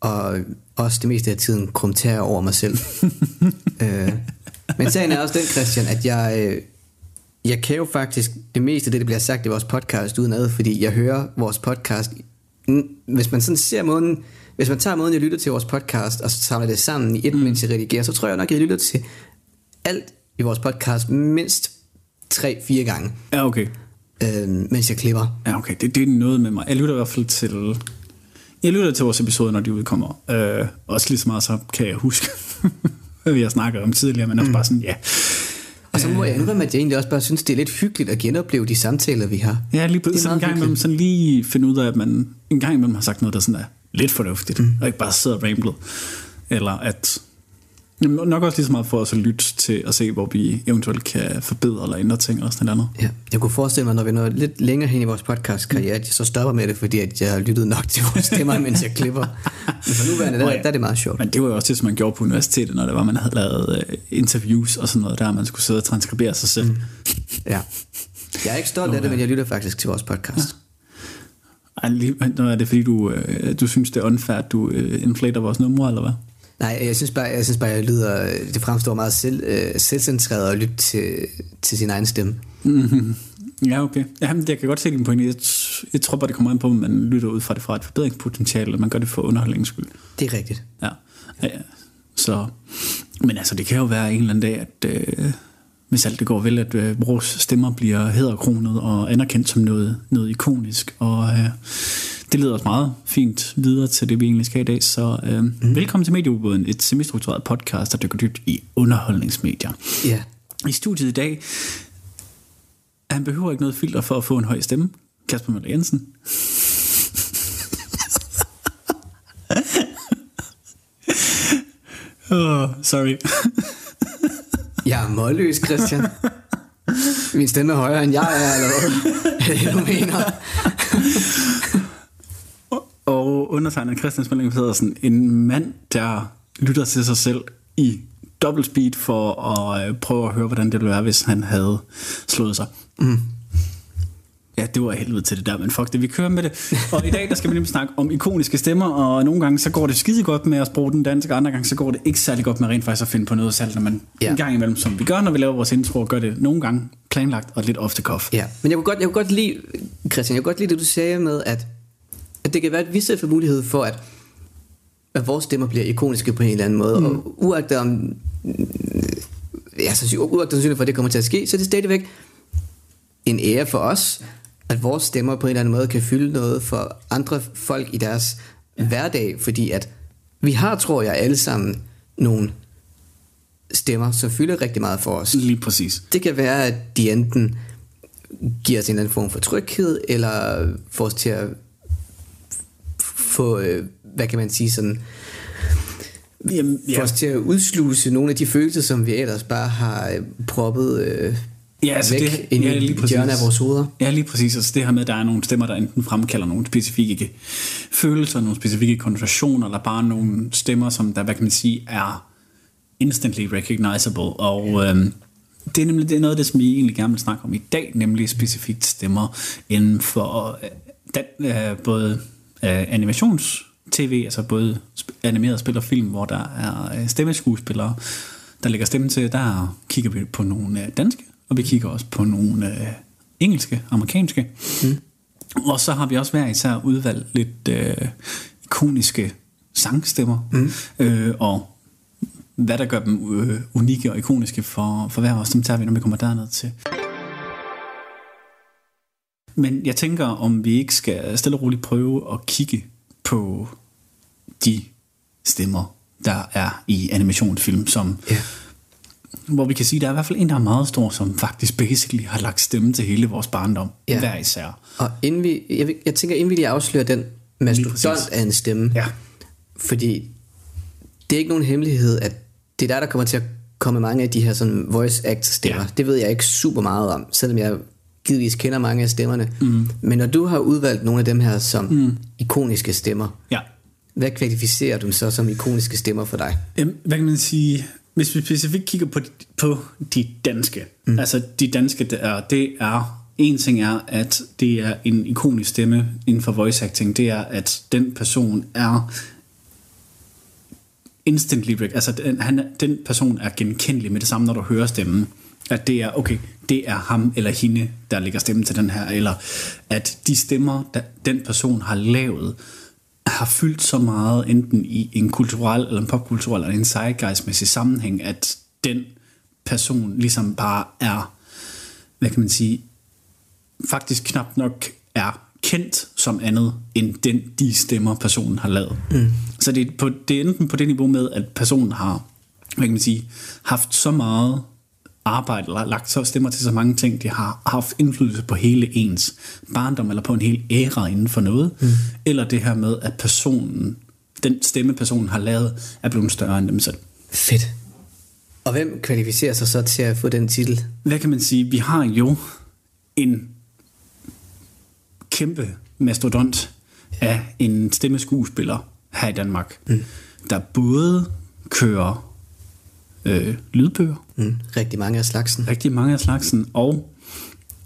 og også det meste af tiden krumtere over mig selv. øh, men sagen er også den, Christian, at jeg, øh, jeg kan jo faktisk det meste af det, der bliver sagt i vores podcast udenad, fordi jeg hører vores podcast. Hvis man sådan ser måden, hvis man tager måden, jeg lytter til vores podcast, og så samler det sammen i et, mm. mens jeg redigerer, så tror jeg nok, jeg lytter til alt i vores podcast mindst 3-4 gange. Ja, okay. Øh, mens jeg klipper. Ja, okay. Det, det er noget med mig. Jeg lytter i hvert fald til... Jeg lytter til vores episoder, når de udkommer. Øh, også lige så meget, så kan jeg huske, hvad vi har snakket om tidligere, men også mm. bare sådan, ja. Og så må jeg indrømme, at jeg egentlig også bare synes, det er lidt hyggeligt at genopleve de samtaler, vi har. Ja, lige på sådan en gang imellem sådan lige finde ud af, at man en gang imellem har sagt noget, der sådan er lidt fornuftigt, mm. og ikke bare sidder og ramblet. Eller at Jamen, nok også lige så meget for os at lytte til at se, hvor vi eventuelt kan forbedre eller ændre ting eller sådan noget. Ja, jeg kunne forestille mig, når vi når lidt længere hen i vores podcast-karriere, at jeg så stopper med det, fordi at jeg har lyttet nok til vores stemmer, mens jeg klipper. Men for nuværende, der, der er det meget sjovt. Men det var jo også det, som man gjorde på universitetet, når det var, man havde lavet uh, interviews og sådan noget, der man skulle sidde og transkribere sig selv. Mm. Ja. Jeg er ikke stolt af det, men jeg lytter faktisk til vores podcast. Ja. Ej, er det fordi, du, øh, du synes, det er unfair, at du øh, inflater vores numre, eller hvad? Nej, jeg synes bare, jeg synes bare, jeg lyder, det fremstår meget selv, øh, selvcentreret at lytte til, til sin egen stemme. Mm-hmm. Ja, okay. Jamen, jeg kan godt se din pointe. Jeg, jeg tror bare, det kommer an på, at man lytter ud fra det fra et forbedringspotentiale, og man gør det for underholdningens skyld. Det er rigtigt. Ja. ja. Så, men altså, det kan jo være en eller anden dag, at øh, hvis alt det går vel, at øh, vores stemmer bliver hæderkronet og anerkendt som noget, noget ikonisk, og øh, det leder os meget fint videre til det, vi egentlig skal i dag. Så øh, mm. velkommen til Medieubåden, et semistruktureret podcast, der dykker dybt i underholdningsmedier. Ja. Yeah. I studiet i dag, han behøver ikke noget filter for at få en høj stemme. Kasper Møller Jensen. oh, sorry. jeg er målløs, Christian. Min stemme er højere, end jeg er, eller hvad? det, du mener? undertegnet Christian Smelling Pedersen, en mand, der lytter til sig selv i double speed for at øh, prøve at høre, hvordan det ville være, hvis han havde slået sig. Mm. Ja, det var helvede til det der, men fuck det, vi kører med det. Og i dag, der skal vi nemlig snakke om ikoniske stemmer, og nogle gange så går det skide godt med at bruge den danske, og andre gange så går det ikke særlig godt med rent faktisk at finde på noget selv, når man ja. en gang imellem, som vi gør, når vi laver vores intro, gør det nogle gange planlagt og lidt off the cuff. Ja, men jeg kunne godt, jeg kunne godt lide, Christian, jeg kunne godt lide det, du sagde med, at det kan være, at vi ser for mulighed for, at, at vores stemmer bliver ikoniske på en eller anden måde. Mm. Og uagtet om... Ja, så uagtet sandsynligt for, at det kommer til at ske, så er det stadigvæk en ære for os, at vores stemmer på en eller anden måde kan fylde noget for andre folk i deres ja. hverdag, fordi at vi har, tror jeg, alle sammen nogle stemmer, som fylder rigtig meget for os. Lige præcis. Det kan være, at de enten giver os en eller anden form for tryghed, eller får os til at få, øh, hvad kan man sige, sådan, Jamen, ja. få os til at udsluse nogle af de følelser, som vi ellers bare har øh, proppet øh, ja, altså væk det, ind ja, lige præcis. af vores hoveder. Ja, lige præcis. Altså det her med, at der er nogle stemmer, der enten fremkalder nogle specifikke følelser, nogle specifikke konversationer, eller bare nogle stemmer, som der, hvad kan man sige, er instantly recognizable. Og øhm, det er nemlig det er noget af det, som vi egentlig gerne vil snakke om i dag, nemlig specifikt stemmer inden for øh, den, øh, både øh, animations-tv, altså både animeret spil og film, hvor der er øh, stemmeskuespillere, der lægger stemme til. Der kigger vi på nogle øh, danske, og vi kigger også på nogle øh, engelske, amerikanske. Mm. Og så har vi også hver især udvalgt lidt øh, ikoniske sangstemmer, mm. øh, og hvad der gør dem øh, unikke og ikoniske for, for hver os, dem tager vi, når vi kommer derned til. Men jeg tænker, om vi ikke skal stille og roligt prøve at kigge på de stemmer, der er i animationsfilm, som, Ja. hvor vi kan sige, at der er i hvert fald en, der er meget stor, som faktisk basically har lagt stemme til hele vores barndom, Ja. hver især. Og inden vi, jeg, jeg tænker, inden vi lige afslører den mastodont af en stemme, Ja. fordi det er ikke nogen hemmelighed, at det er der, der kommer til at komme mange af de her sådan voice act stemmer. Ja. Det ved jeg ikke super meget om, selvom jeg givetvis kender mange af stemmerne. Mm. Men når du har udvalgt nogle af dem her som mm. ikoniske stemmer, Ja. hvad kvalificerer du så som ikoniske stemmer for dig? Øhm, Hvad kan man sige? Hvis vi specifikt kigger på, på de danske, mm. altså de danske, der er, det er, en ting er, at det er en ikonisk stemme inden for voice acting, det er, at den person er instantly, altså den, han, den person er genkendelig med det samme, når du hører stemmen. At det er, okay, det er ham eller hende, der lægger stemmen til den her, eller at de stemmer, der den person har lavet, har fyldt så meget enten i en kulturel eller en popkulturel eller en zeitgeistmæssig sammenhæng, at den person ligesom bare er, hvad kan man sige, faktisk knap nok er kendt som andet end den, de stemmer, personen har lavet. Mm. Så det er, på, det er enten på det niveau med, at personen har, hvad kan man sige, haft så meget arbejde, eller lagt så stemmer til så mange ting, de har haft indflydelse på hele ens barndom, eller på en hel æra inden for noget, mm. eller det her med, at personen, den stemme, personen har lavet, er blevet større end dem selv. Fedt. Og hvem kvalificerer sig så til at få den titel? hvad kan man sige, vi har jo en kæmpe mastodont af en stemmeskuespiller her i Danmark, mm. der både kører øh, lydbøger, Mm. Rigtig mange af slagsen. rigtig mange af slagsen, og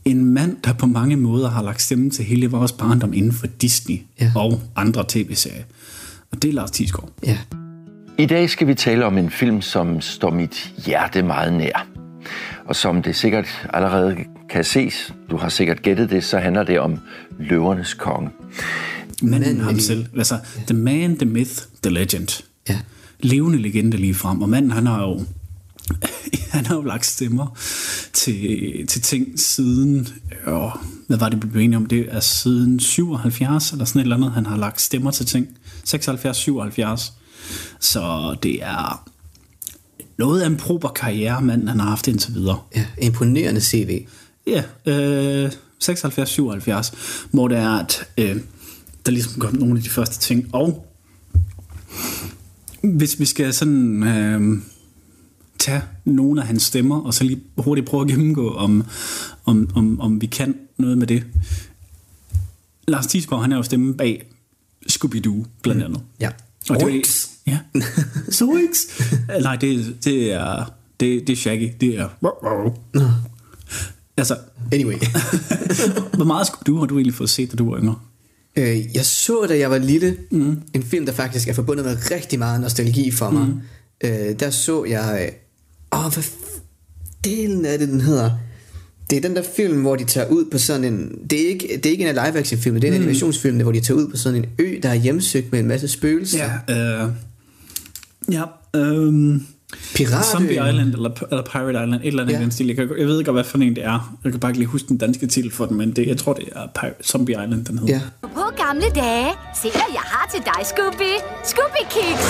en mand, der på mange måder har lagt stemme til hele vores barndom inden for Disney Ja. og andre tv-serier. Og det er Lars Thiesgaard. Ja. I dag skal vi tale om en film, som står mit hjerte meget nær. Og som det sikkert allerede kan ses, du har sikkert gættet det, så handler det om Løvernes Konge. Manden ham selv. Altså, the man, the myth, the legend. Ja. Levende legende lige frem. Og manden, han har jo, han har jo lagt stemmer til, til ting siden, øh, hvad var det, vi blev enige om? Det er siden 77 eller sådan et eller andet. Han har lagt stemmer til ting. 76, 77. Så det er noget af en prober karriere, manden han har haft indtil videre. ja. Imponerende CV. Ja, øh, 76, 77, hvor det er, at øh, der ligesom kom nogle af de første ting. Og hvis vi skal sådan øh, tage nogle af hans stemmer, og så lige hurtigt prøve at gennemgå, om, om, om, om vi kan noget med det. Lars Thiesgaard, han er jo stemmen bag Scooby-Doo, blandt andet. Ja. Og det, ja. Zoinks. Nej, det, det er det, det er Shaggy. Det er... Altså, Anyway. hvor meget Scooby-Doo har du egentlig fået set, da du var yngre? Øh, jeg så, da jeg var lille, mm. en film, der faktisk er forbundet med rigtig meget nostalgi for mig. Mm. Øh, der så jeg... Åh, hvad f- delen er det, den hedder? Det er den der film, hvor de tager ud på sådan en... Det er ikke, det er ikke en live-action film, det er en mm. animationsfilm, hvor de tager ud på sådan en ø, der er hjemsøgt med en masse spøgelser. Ja, øh, ja øh, Piratøen. Zombie Island eller, eller Pirate Island, et eller andet Ja. den stil. Jeg, kan, jeg ved ikke, hvad for en det er. Jeg kan bare ikke lige huske den danske titel for den, men det, jeg tror, det er Pirate, Zombie Island, den hedder. Ja. På gamle dage. Se, hvad jeg har til dig, Scooby. Scooby Kids.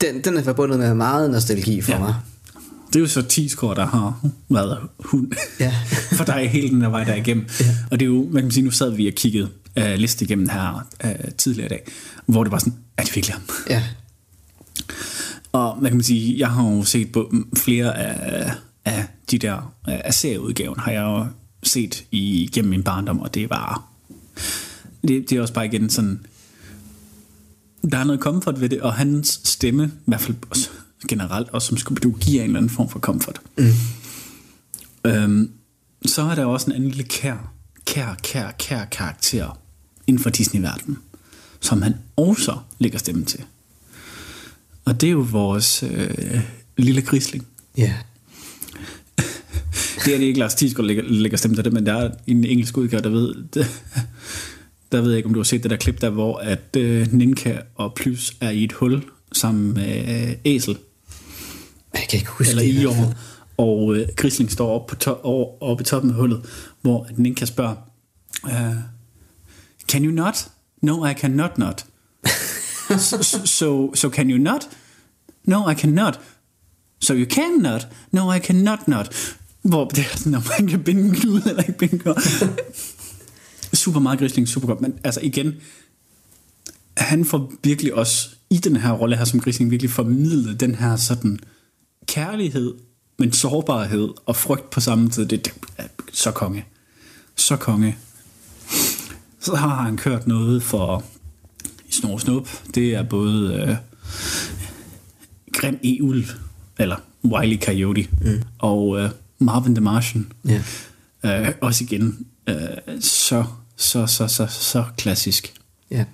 Den, den er forbundet med meget nostalgi for ja. Ja. mig. Det er jo så 10 skår, der har været hund. Ja. For dig hele den der vej der igennem. Ja. Og det er jo, man kan sige, nu sad vi og kiggede uh, liste igennem her uh, tidligere i dag, hvor det var sådan, er det virkelig ham? Ja. Og hvad kan man sige, jeg har jo set på flere af, af de der af serieudgaven, har jeg jo set i, gennem min barndom, og det var, det, det er også bare igen sådan, der er noget comfort ved det, og hans stemme, i hvert fald også, generelt, også som Scooby-Doo, giver en eller anden form for comfort. Mm. Øhm, så er der også en anden lille kær, kær, kær, kær karakter inden for Disney-verdenen, som han også lægger stemme til. Og det er jo vores øh, lille grisling. Ja. Det er det ikke Lars Thiesgaard lægger, lægger stemme til det, men der er en engelsk udgave, der ved, det, der ved jeg ikke, om du har set det der klip der, hvor at øh, Ninka og Plys er i et hul sammen med øh, Æsel, Jeg kan ikke huske eller det. i år. og øh, Grisling står oppe på, to- over, oppe i toppen af hullet, hvor Ninka spørger, uh, Can you not? No, I cannot not. so, so, so can you not? No, I cannot. So you can not? No, I cannot not. Hvor det er sådan, om man kan binde en knude eller ikke binde en super meget grisling, super godt. Men altså igen, han får virkelig også i den her rolle her som grisling virkelig formidlet den her sådan kærlighed, men sårbarhed og frygt på samme tid. Det, det er så konge. Så konge. Så har han kørt noget for Snor Snup. Det er både øh, Grim E-Ulv, eller Wiley Coyote, mm. og øh, Marvin the Martian. Ja. Øh, også igen, øh, så, så, så, så, så klassisk. Ja.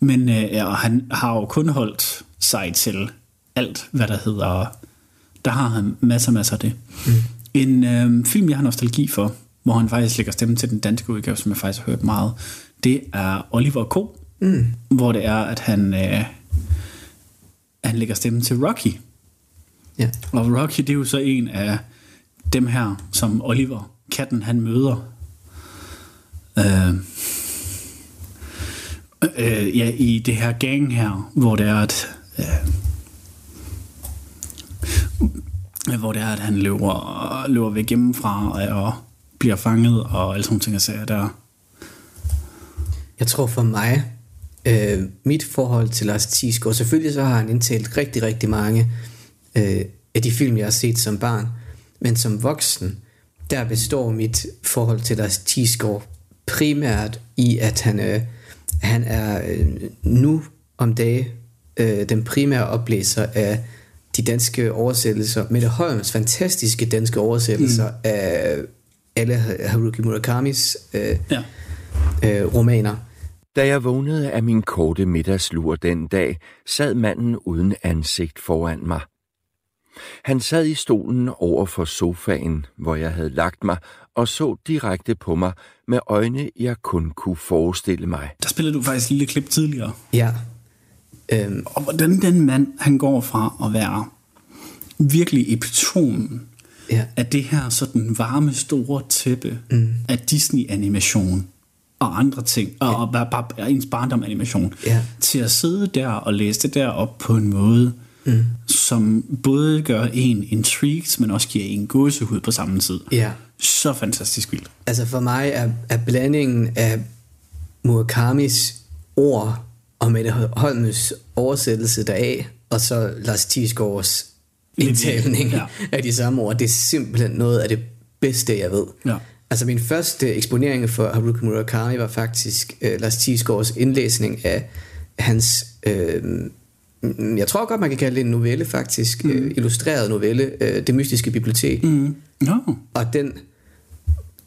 Men øh, og han har jo kun holdt sig til alt, hvad der hedder... Der har han masser, masser af det. Mm. En øh, film, jeg har nostalgi for, hvor han faktisk lægger stemme til den danske udgave, som jeg faktisk har hørt meget, det er Oliver K., mm. hvor det er, at han, øh, han lægger stemme til Rocky. Ja. Og Rocky, det er jo så en af dem her, som Oliver, katten, han møder. Øh, øh, ja, i det her gang her, hvor det er, at øh, hvor det er, at han løber, løber væk hjemmefra og bliver fanget og alle sådan nogle ting, jeg siger der. Jeg tror for mig, øh, mit forhold til Lars Thiesgaard, selvfølgelig så har han indtalt rigtig, rigtig mange øh, af de film, jeg har set som barn, men som voksen, der består mit forhold til Lars Thiesgaard primært i, at han, øh, han er øh, nu om dage øh, den primære oplæser af de danske oversættelser, Mette Holms fantastiske danske oversættelser mm. af alle Haruki Murakamis øh, Ja. øh, romaner. Da jeg vågnede af min korte middagslur den dag, sad manden uden ansigt foran mig. Han sad i stolen over for sofaen, hvor jeg havde lagt mig, og så direkte på mig med øjne, jeg kun kunne forestille mig. Der spillede du faktisk et lille klip tidligere. Ja. Øhm, Og hvordan den mand, han går fra at være virkelig epitomen ja. af det her sådan varme, store tæppe mm. af Disney-animation og andre ting, og, og bare, bare ens barndom-animation, Ja. til at sidde der og læse det der op på en måde, mm. som både gør en intrigued, men også giver en gåsehud på samme tid. Ja. Så fantastisk vildt. Altså for mig er, er blandingen af Murakamis ord og Mette Holmes oversættelse deraf, og så Lars Thiesgaards indtalning Ja. af de samme ord, det er simpelthen noget af det bedste, jeg ved. Ja. Altså min første eksponering for Haruki Murakami var faktisk øh, Lars Thiesgaards indlæsning af hans, øh, mm, jeg tror godt man kan kalde det en novelle faktisk, mm. øh, illustreret novelle, øh, Det mystiske bibliotek. Mm. No. Og den,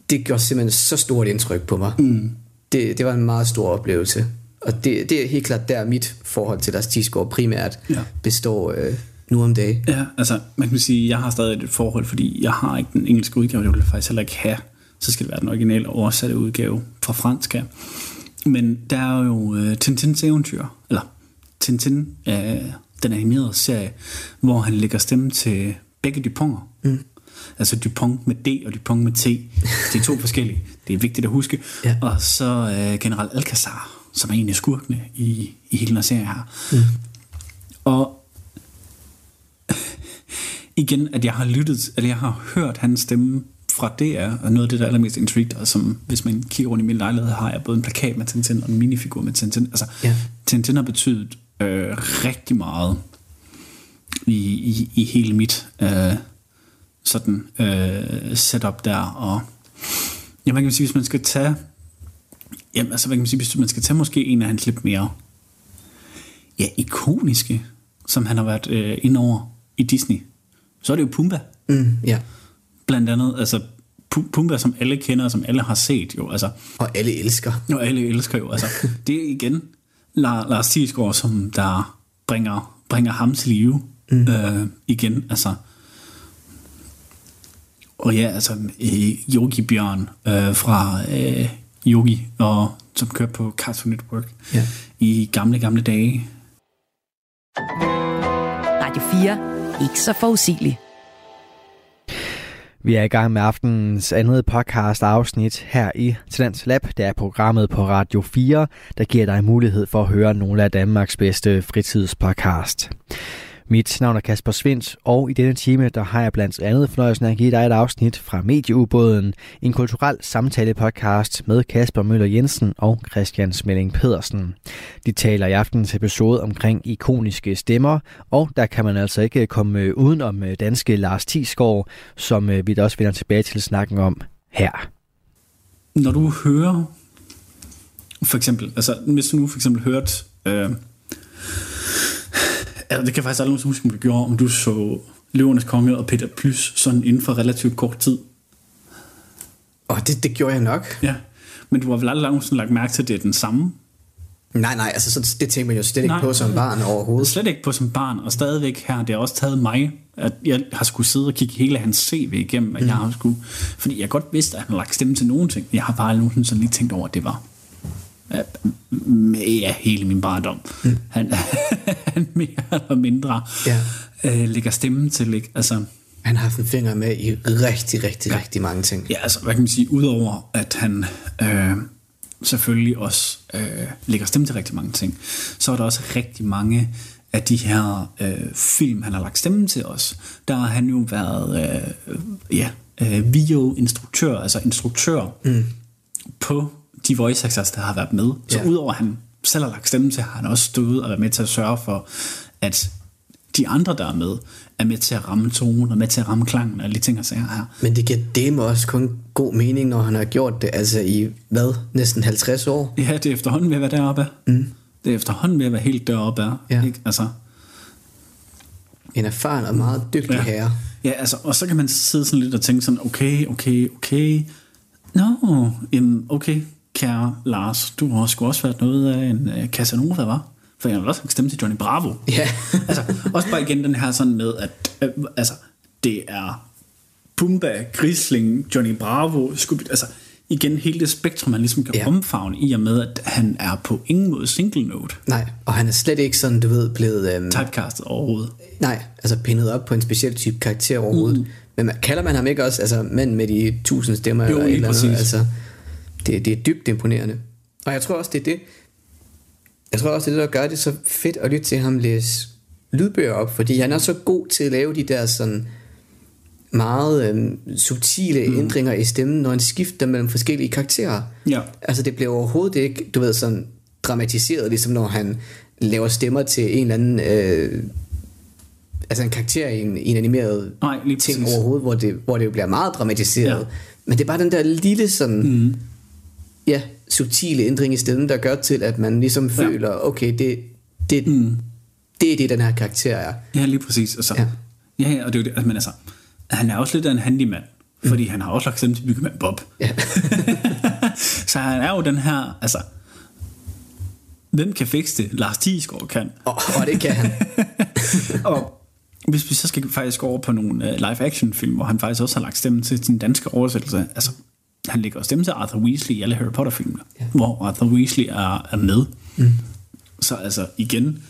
det gjorde simpelthen så stort indtryk på mig. Mm. Det, det var en meget stor oplevelse. Og det, det er helt klart der, mit forhold til Lars Thiesgaard primært Ja. består øh, nu om dagen. Ja, altså, man kan sige, jeg har stadig et forhold, fordi jeg har ikke den engelske udgave, det vil faktisk heller ikke have. Så skal det være den originale oversatte udgave fra fransk her. Men der er jo uh, Tintins eventyr, eller Tintin, uh, den animerede serie, hvor han lægger stemme til begge Duponter. Mm. Altså Dupont med D og Dupont med T. Det er to forskellige. Det er vigtigt at huske. Ja. Og så uh, General Alcazar, som er en af skurkene i, i hele den her serie her. Mm. Og igen, at jeg har lyttet, eller jeg har hørt hans stemme fra DR, og noget af det, der er allermest intrigued, og som, hvis man kigger rundt i min lejlighed, har jeg både en plakat med Tintin og en minifigur med Tintin. Altså, Ja. Tintin har betydet øh, rigtig meget i, i, i hele mit øh, sådan øh, setup der, og ja, man kan sige, hvis man skal tage jamen, altså, hvad kan man sige, hvis man skal tage måske en af hans lidt mere ja, ikoniske, som han har været øh, ind over i Disney, så er det jo Pumba. Mm, ja. Blandt andet, altså Pu- Pumba, som alle kender, som alle har set jo, altså, Og alle elsker. og alle elsker jo, altså, det er igen La- Lars Thiesgaard, som der bringer, bringer ham til live mm. øh, igen, altså, og ja, altså, øh, Yogi Bjørn øh, fra øh, Yogi, og som kører på Cartoon Network Ja. i gamle, gamle dage. Radio 4. Ikke så forudsigelig. Vi er i gang med aftenens andet podcast afsnit her i Talents Lab. Det er programmet på Radio 4, der giver dig mulighed for at høre nogle af Danmarks bedste fritidspodcast. Mit navn er Kasper Svindt, og i denne time der har jeg blandt andet fornøjelsen af at give dig et afsnit fra Medieubåden, en kulturel samtale-podcast med Kasper Møller Jensen og Christian Smelling Pedersen. De taler i aftenens episode omkring ikoniske stemmer, og der kan man altså ikke komme øh, uden om øh, danske Lars Tisgaard, som øh, vi da også vender tilbage til snakken om her. Når du hører, for eksempel, altså hvis du nu for eksempel hørte... Øh, Altså, det kan faktisk aldrig huske, om du gjorde, om du så Løvernes Konge og Peter Plys sådan inden for relativt kort tid. Og det, det gjorde jeg nok. Ja, men du har vel aldrig sådan lagt mærke til, at det er den samme? Nej, nej, altså så, det tænker man jo slet nej, ikke på som barn overhovedet. Slet ikke på som barn, og stadigvæk her, det har også taget mig, at jeg har skulle sidde og kigge hele hans CV igennem, at mm. jeg har skulle, fordi jeg godt vidste, at han har lagt stemme til nogen ting. Jeg har bare aldrig sådan lige tænkt over, at det var ja, hele min barndom. Mm. Han, han mere eller mindre ja. øh, lægger stemmen til. Ikke? Altså, han har haft en finger med i rigtig, rigtig, ja. rigtig mange ting. Ja, altså, hvad kan man sige, udover at han øh, selvfølgelig også øh, lægger stemme til rigtig mange ting, så er der også rigtig mange af de her øh, film, han har lagt stemme til os. Der har han jo været øh, ja, øh, video-instruktør, altså instruktør mm. på de voice actors, der har været med. Så ja. udover at han selv har lagt stemme til, har han også stået og været med til at sørge for, at de andre, der er med, er med til at ramme tonen og med til at ramme klangen og alle de ting, jeg siger her. Men det giver dem også kun god mening, når han har gjort det, altså i, hvad, næsten 50 år? Ja, det er efterhånden ved at være deroppe. Mm. Det er efterhånden ved at være helt deroppe. Ja. Ikke? Altså, en erfaren og meget dygtig ja. herre. Ja, altså, og så kan man sidde sådan lidt og tænke sådan, okay, okay, okay, Nå, no, jamen, okay, kære Lars, du har sgu også været noget af en uh, Casanova, var? For jeg har også stemme til Johnny Bravo. Ja. altså, også bare igen den her sådan med, at uh, altså, det er Pumba, Grisling, Johnny Bravo, Scooby, altså igen hele det spektrum, man ligesom kan ja. omfavne i og med, at han er på ingen måde single note. Nej, og han er slet ikke sådan, du ved, blevet... Um... Typecastet overhovedet. Nej, altså pindet op på en speciel type karakter overhovedet. Mm. Men kalder man ham ikke også, altså mand med de tusind stemmer? Jo, eller et eller andet, altså, det, det er dybt imponerende. Og jeg tror også, det er det, jeg tror også, det er det, der gør det så fedt at lytte til ham læse lydbøger op, fordi han er så god til at lave de der sådan meget øhm, subtile mm. ændringer i stemmen, når han skifter mellem forskellige karakterer. Ja. Altså det bliver overhovedet ikke, du ved, sådan dramatiseret, ligesom når han laver stemmer til en eller anden, øh, altså en karakter i en, i en animeret Nej, ting præcis. overhovedet, hvor det, hvor det jo bliver meget dramatiseret. Ja. Men det er bare den der lille sådan, mm ja, subtile ændring i stemmen, der gør til, at man ligesom ja. føler, okay, det, det, mm. det er det, den her karakter er. Ja, lige præcis. Altså, ja. ja, ja, og det er jo det, altså, men altså, han er også lidt af en handyman, mm. fordi han har også lagt stemme til byggemand Bob. Ja. så han er jo den her, altså, hvem kan fikse det? Lars Thiesgaard kan. Åh, oh, det kan han. og hvis vi så skal faktisk over på nogle uh, live-action film, hvor han faktisk også har lagt stemme til sin danske oversættelse, altså han lægger stemme til Arthur Weasley i alle Harry Potter filmene, ja. hvor Arthur Weasley er, er med. Mm. Så altså igen,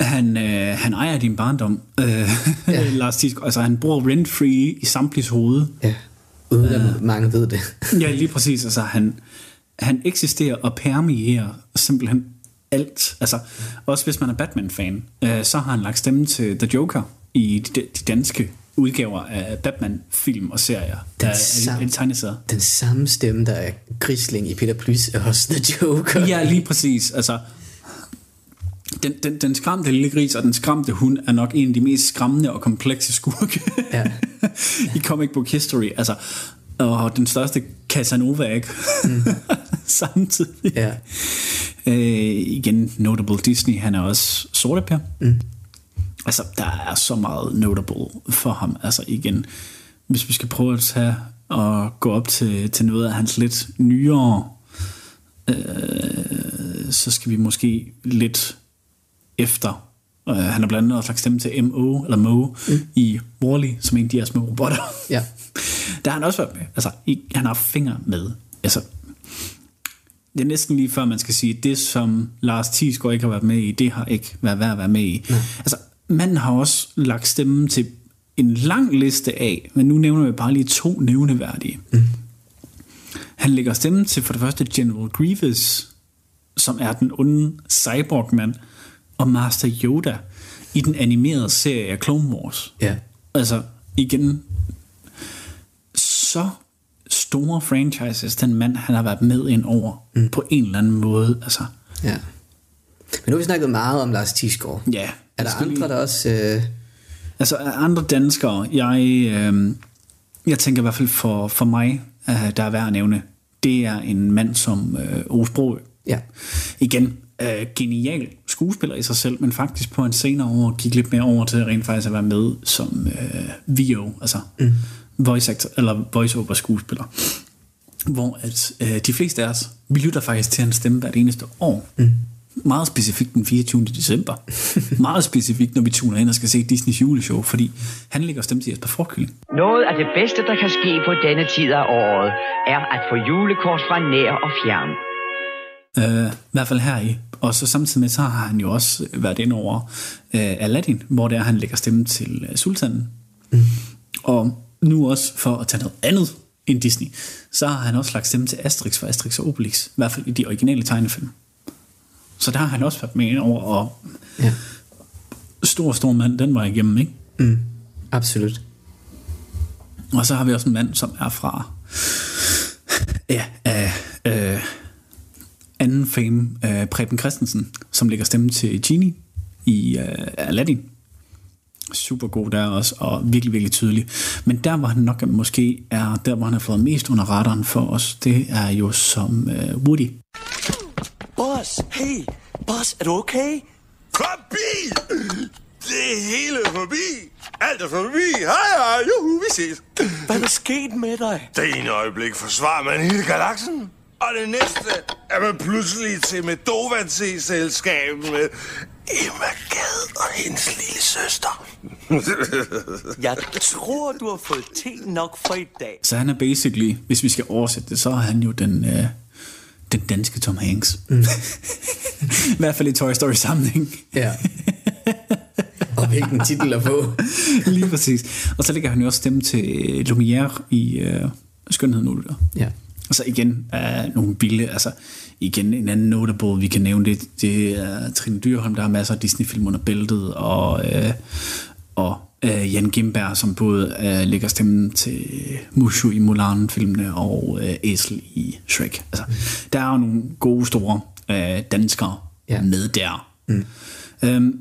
han, øh, han ejer din barndom, øh, ja. Lars Tisk, altså han bor rent-free i samtliges hoved. Ja, uden at uh, mange ved det. ja, lige præcis, altså han, han eksisterer og permeerer simpelthen alt. Altså, også hvis man er Batman-fan, øh, så har han lagt stemme til The Joker i de, de danske udgaver af Batman-film og serier. Den, der samme, er, tegneserier. den samme stemme, der er Grisling i Peter Plys, er også The Joker. Ja, lige præcis. Altså, den, den, den skræmte lille gris og den skræmte hund er nok en af de mest skræmmende og komplekse skurke ja. i comic book history. Altså, og den største Casanova, ikke? Mm. Samtidig. Ja. Øh, igen, notable Disney, han er også sorte per. Mm altså, der er så meget notable for ham. Altså igen, hvis vi skal prøve at tage og gå op til, til noget af hans lidt nyere, øh, så skal vi måske lidt efter. Uh, han har blandt andet også lagt stemme til M.O. eller Mo mm. i Wall-E, som en af de her små robotter. Ja. Der har han også været med. Altså, i, han har fingre med. Altså, det er næsten lige før man skal sige, det som Lars Thiesgaard ikke har været med i, det har ikke været værd at være med i. Ja. Altså, manden har også lagt stemmen til en lang liste af, men nu nævner vi bare lige to nævneværdige. Mm. Han lægger stemme til for det første General Grievous, som er den onde cyborg-mand, og Master Yoda i den animerede serie af Clone Wars. Ja. Altså, igen, så store franchises, den mand, han har været med ind over, mm. på en eller anden måde. Altså, Ja. Men nu har vi snakket meget om Lars Tisgaard. ja. Er der andre, der også... Øh, Altså andre danskere, jeg, øh, jeg tænker i hvert fald for, for mig, øh, der er værd at nævne, det er en mand som øh, Ove ja. Igen, øh, genial skuespiller i sig selv, men faktisk på en senere år gik lidt mere over til rent faktisk at være med som øh, VO, altså mm. voice, actor, eller voice over skuespiller. Hvor at øh, de fleste af os, vi lytter faktisk til hans stemme hvert eneste år. Mm. Meget specifikt den 24. december. Meget specifikt, når vi tuner ind og skal se Disneys juleshow, fordi han lægger stemme til Jesper Frugtkylling. Noget af det bedste, der kan ske på denne tid af året, er at få julekort fra nær og fjern. Øh, I hvert fald her i. Og så samtidig med, så har han jo også været ind over øh, Aladdin, hvor det er, han lægger stemme til øh, sultanen. Mm. Og nu også for at tage noget andet end Disney, så har han også lagt stemme til Asterix for Asterix og Obelix, i hvert fald i de originale tegnefilm. Så der har han også været med over, og Ja. stor, stor mand, den var igennem, ikke? Mm. Absolut. Og så har vi også en mand, som er fra ja, øh, øh, anden fame, øh, Preben Christensen, som lægger stemme til Genie i øh, Aladdin. Super god der også, og virkelig, virkelig tydelig. Men der, hvor han nok måske er, der hvor han har fået mest under radaren for os, det er jo som øh, Woody. Boss, hey, boss, er du okay? Forbi! Det er hele forbi! Alt er forbi! Hej, hej, juhu, vi ses! Hvad er der sket med dig? Det ene øjeblik forsvarer man hele galaksen, og det næste er man pludselig til med Dovance-selskab med Emma Gad og hendes lille søster. Jeg tror, du har fået te nok for i dag. Så han er basically, hvis vi skal oversætte det, så er han jo den, øh, den danske Tom Hanks. Mm. I hvert fald i Toy Story sammenhæng. Ja. og hvilken titel at få. Lige præcis. Og så lægger han jo også stemme til Lumière i øh, Skønheden Ulver. Ja. Og så igen uh, nogle vilde, altså igen en anden notable, vi kan nævne det, det er Trine Dyrholm, der har masser af Disney-film under bæltet, og, uh, og uh, Jan Gimberg, som både uh, lægger stemmen til Mushu i Mulan-filmene og uh, Æsel i Shrek. Altså, mm. der er jo nogle gode, store uh, danskere Ja. med der. Mm. Um,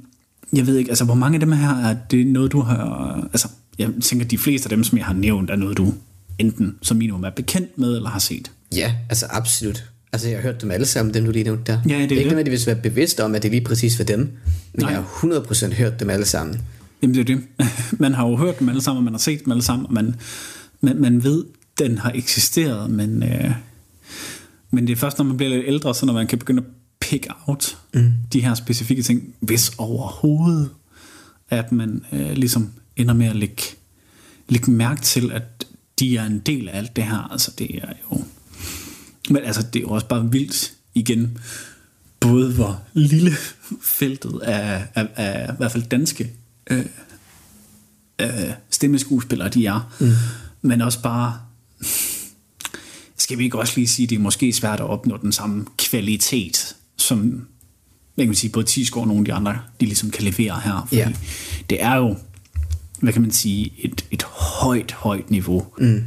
jeg ved ikke, altså hvor mange af dem her er det noget, du har... Altså, jeg tænker, de fleste af dem, som jeg har nævnt, er noget, du enten som minimum er bekendt med, eller har set. Ja, altså absolut. Altså jeg har hørt dem alle sammen, dem du lige nævnte der. Ja, det er ikke det. nødvendigvis være bevidst om, at det lige præcis var dem. Men Nej. jeg har 100% hørt dem alle sammen. Jamen det er det. Man har jo hørt dem alle sammen, og man har set dem alle sammen, og man, man, man ved, den har eksisteret, men, øh, men det er først, når man bliver lidt ældre, så når man kan begynde at pick out mm. de her specifikke ting, hvis overhovedet, at man øh, ligesom ender med at lægge, lægge mærke til, at de er en del af alt det her. Altså det er jo... Men altså, det er jo også bare vildt igen, både hvor lille feltet af, af, af i hvert fald danske øh, øh, stemmeskuespillere de er, mm. men også bare skal vi ikke også lige sige, det er måske svært at opnå den samme kvalitet, som jeg kan sige, både Tisgaard og nogle af de andre, de ligesom kan levere her. Fordi Ja. det er jo, hvad kan man sige, et, et højt, højt niveau. Mm.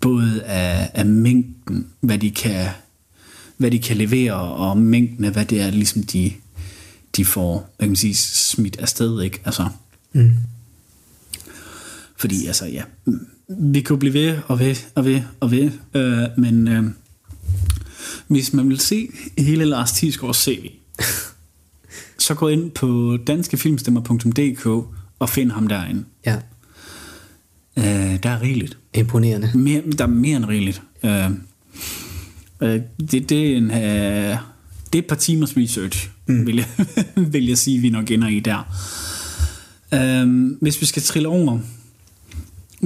Både af, af mængden, hvad de kan hvad de kan levere, og mængden af, hvad det er, ligesom de, de får, hvad kan man sige, smidt afsted, ikke? Altså, Mm. fordi, altså, ja, vi kunne blive ved og ved og ved og ved, øh, men øh, hvis man vil se hele Lars Thiesgaards CV, så gå ind på danskefilmstemmer.dk og find ham derinde. Ja, Øh, der er rigeligt. imponerende. Mere, der er mere end rigeligt. Øh, øh, det, det, er en, øh, det er et par timers research, mm. vil, jeg, vil jeg sige, vi nok ender i der. Øh, hvis vi skal trille over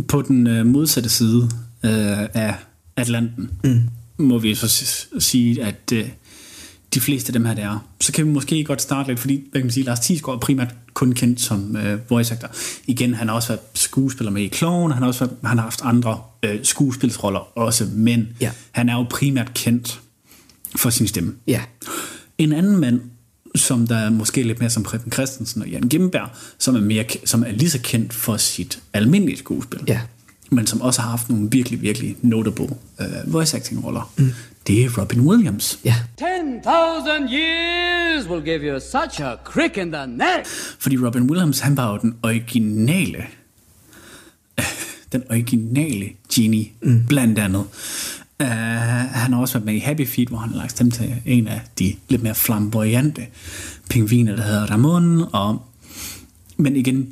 på den øh, modsatte side øh, af Atlanten, mm. må vi så sige, at øh, de fleste af dem her, der er. Så kan vi måske godt starte lidt, fordi hvad kan man sige, Lars Thiesgaard er primært kun kendt som øh, voice actor. Igen, han har også været skuespiller med i Clone, han har også været, han har haft andre øh, skuespilsroller også, men Ja. han er jo primært kendt for sin stemme. Ja. En anden mand, som der er måske lidt mere som Preben Christensen og Jan Gimberg, som er, mere, som er lige så kendt for sit almindelige skuespil, Ja. men som også har haft nogle virkelig, virkelig notable øh, voice acting roller. Mm. Det er Robin Williams. Ja. 10,000 years will give you such a crick in the neck. Fordi Robin Williams, han var jo den originale, den originale Genie, mm. blandt andet. Uh, han har også været med i Happy Feet, hvor han har lagt stemme til en af de lidt mere flamboyante pingviner, der hedder Ramon. Og, men igen,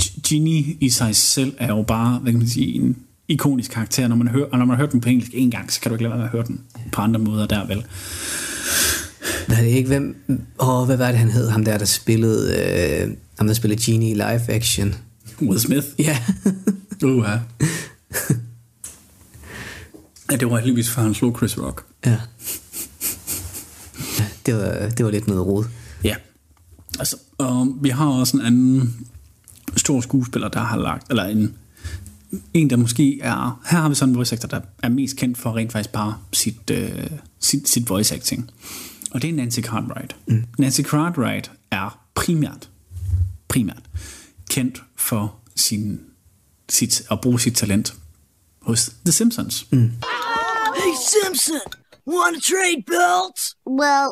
G- Genie i sig selv er jo bare, hvad kan man sige, en ikonisk karakter. Når man, hører, og når man har hørt den på engelsk en gang, så kan du ikke lade være med at høre den på andre måder der, vel? Hvad er det ikke? Hvem, åh, hvad var det, han hed? Ham der, der spillede, øh, ham der spillede Genie i live action. Will Smith? Ja. Uh, ja. det var heldigvis før han slog Chris Rock. Ja. Ja, det var, det var lidt noget rod. Ja. Altså, og vi har også en anden stor skuespiller, der har lagt, eller en, en der måske er, her har vi sådan en voice actor, der er mest kendt for rent faktisk bare sit, øh, sit, sit voice acting. Og det er Nancy Cartwright. Mm. Nancy Cartwright er primært, primært kendt for sin, sit, at bruge sit talent hos The Simpsons. Mm. Hey, Simpson! Want to trade belts? Well,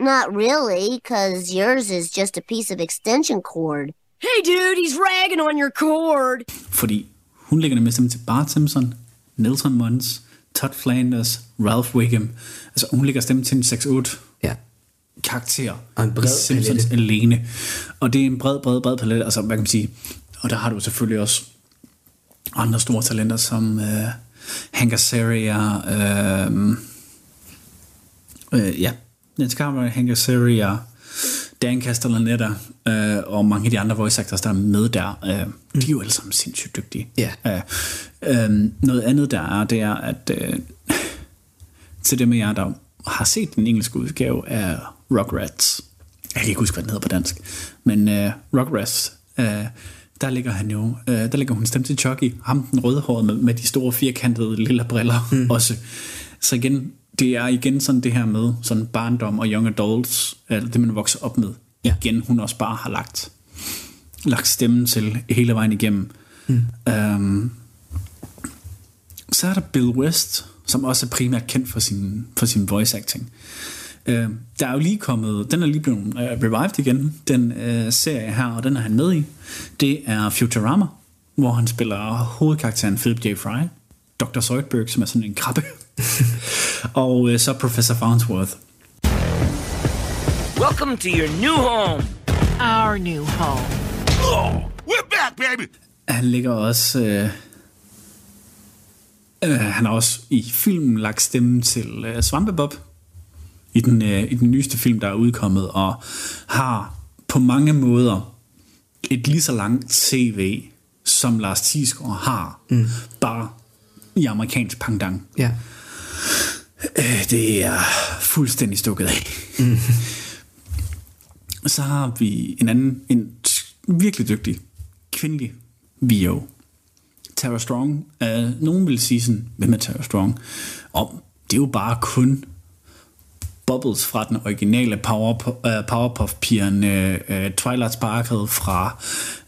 not really, because yours is just a piece of extension cord. Hey, dude, he's ragging on your cord. Fordi hun lægger nemlig stemme til Bart Simpson, Nelson Muntz, Todd Flanders, Ralph Wiggum. Altså hun lægger stemme til en 6-8 ja. karakter Og en bred Simpsons palette. alene. Og det er en bred, bred, bred palette. Altså hvad kan man sige? Og der har du selvfølgelig også andre store talenter som øh, Hank Azaria, øh, øh, ja, Nancy Cartwright, Hank Azaria, Dan Castellaneta øh, og mange af de andre voice actors, der er med der, øh, de er jo alle sammen sindssygt dygtige. Ja. Øh, øh, noget andet der er, det er, at øh, til dem af jer, der har set den engelske udgave af Rugrats, jeg kan ikke huske, hvad den hedder på dansk, men øh, Rugrats, øh, der ligger han jo, øh, der ligger hun stemme til Chucky, ham den rødhårede med, med de store firkantede lille briller mm. også. Så igen, det er igen sådan det her med sådan barndom og young adults, eller det man vokser op med. Ja. Igen, hun også bare har lagt, lagt stemmen til hele vejen igennem. Mm. Um, så er der Bill West, som også er primært kendt for sin, for sin voice acting. Uh, der er jo lige kommet, den er lige blevet uh, revived igen, den uh, serie her, og den er han med i. Det er Futurama, hvor han spiller hovedkarakteren Philip J. Fry, Dr. Zoidberg, som er sådan en krabbe, og uh, så Professor Farnsworth. Welcome to your new home. Our new home. Oh, we're back, baby! Han ligger også... Øh, øh, han har også i filmen lagt stemme til øh, Svampebob i den, øh, i den nyeste film, der er udkommet, og har på mange måder et lige så langt CV, som Lars Thiesgaard har, mm. bare i amerikansk pangdang. Ja. Øh, det er fuldstændig stukket af. Mm. Så har vi en anden, en virkelig dygtig kvindelig VO. Tara Strong. Uh, nogen vil sige sådan, hvem er Tara Strong? Og det er jo bare kun Bubbles fra den originale Powerpuff, uh, Powerpuff-pigerne, uh, Twilight Sparkle fra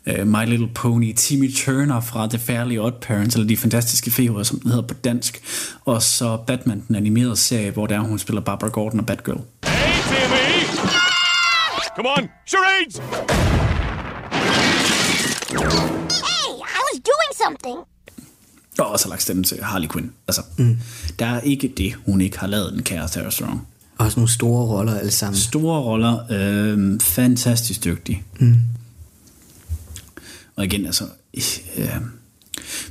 uh, My Little Pony, Timmy Turner fra The Fairly Odd Parents, eller De Fantastiske Feber, som den hedder på dansk, og så Batman, den animerede serie, hvor der hun spiller Barbara Gordon og Batgirl. Hey, Timmy! Come on, charades! Hey, I was doing something. Og også har lagt stemme til Harley Quinn. Altså, mm. der er ikke det, hun ikke har lavet, den kære Tara Strong. Også nogle store roller alle sammen. Store roller, øh, fantastisk dygtig. Mm. Og igen, altså... Øh,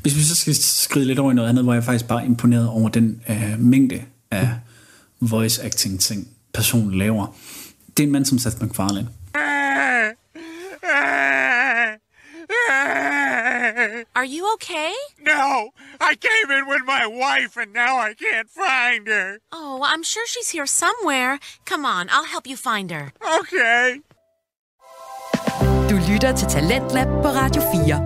hvis vi så skal skride lidt over i noget andet, hvor jeg faktisk bare er imponeret over den øh, mængde af voice acting ting, personen laver. Det er en mand som Seth MacFarlane. Are you okay? No, I came in with my wife and now I can't find her. Oh, I'm sure she's here somewhere. Come on, I'll help you find her. Okay. Du lytter til Talentlab på Radio 4.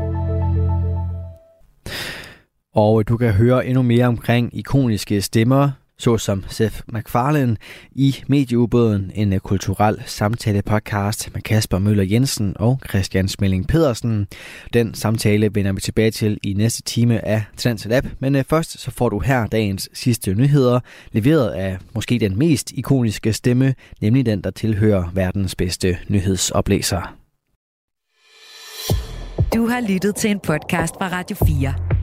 Og du kan høre endnu mere omkring ikoniske stemmer, såsom Seth MacFarlane i Medieubåden, en øh, kulturel samtale-podcast med Kasper Møller Jensen og Christian Smelling Pedersen. Den samtale vender vi tilbage til i næste time af Trends Lab, men øh, først så får du her dagens sidste nyheder, leveret af måske den mest ikoniske stemme, nemlig den, der tilhører verdens bedste nyhedsoplæser. Du har lyttet til en podcast fra Radio 4.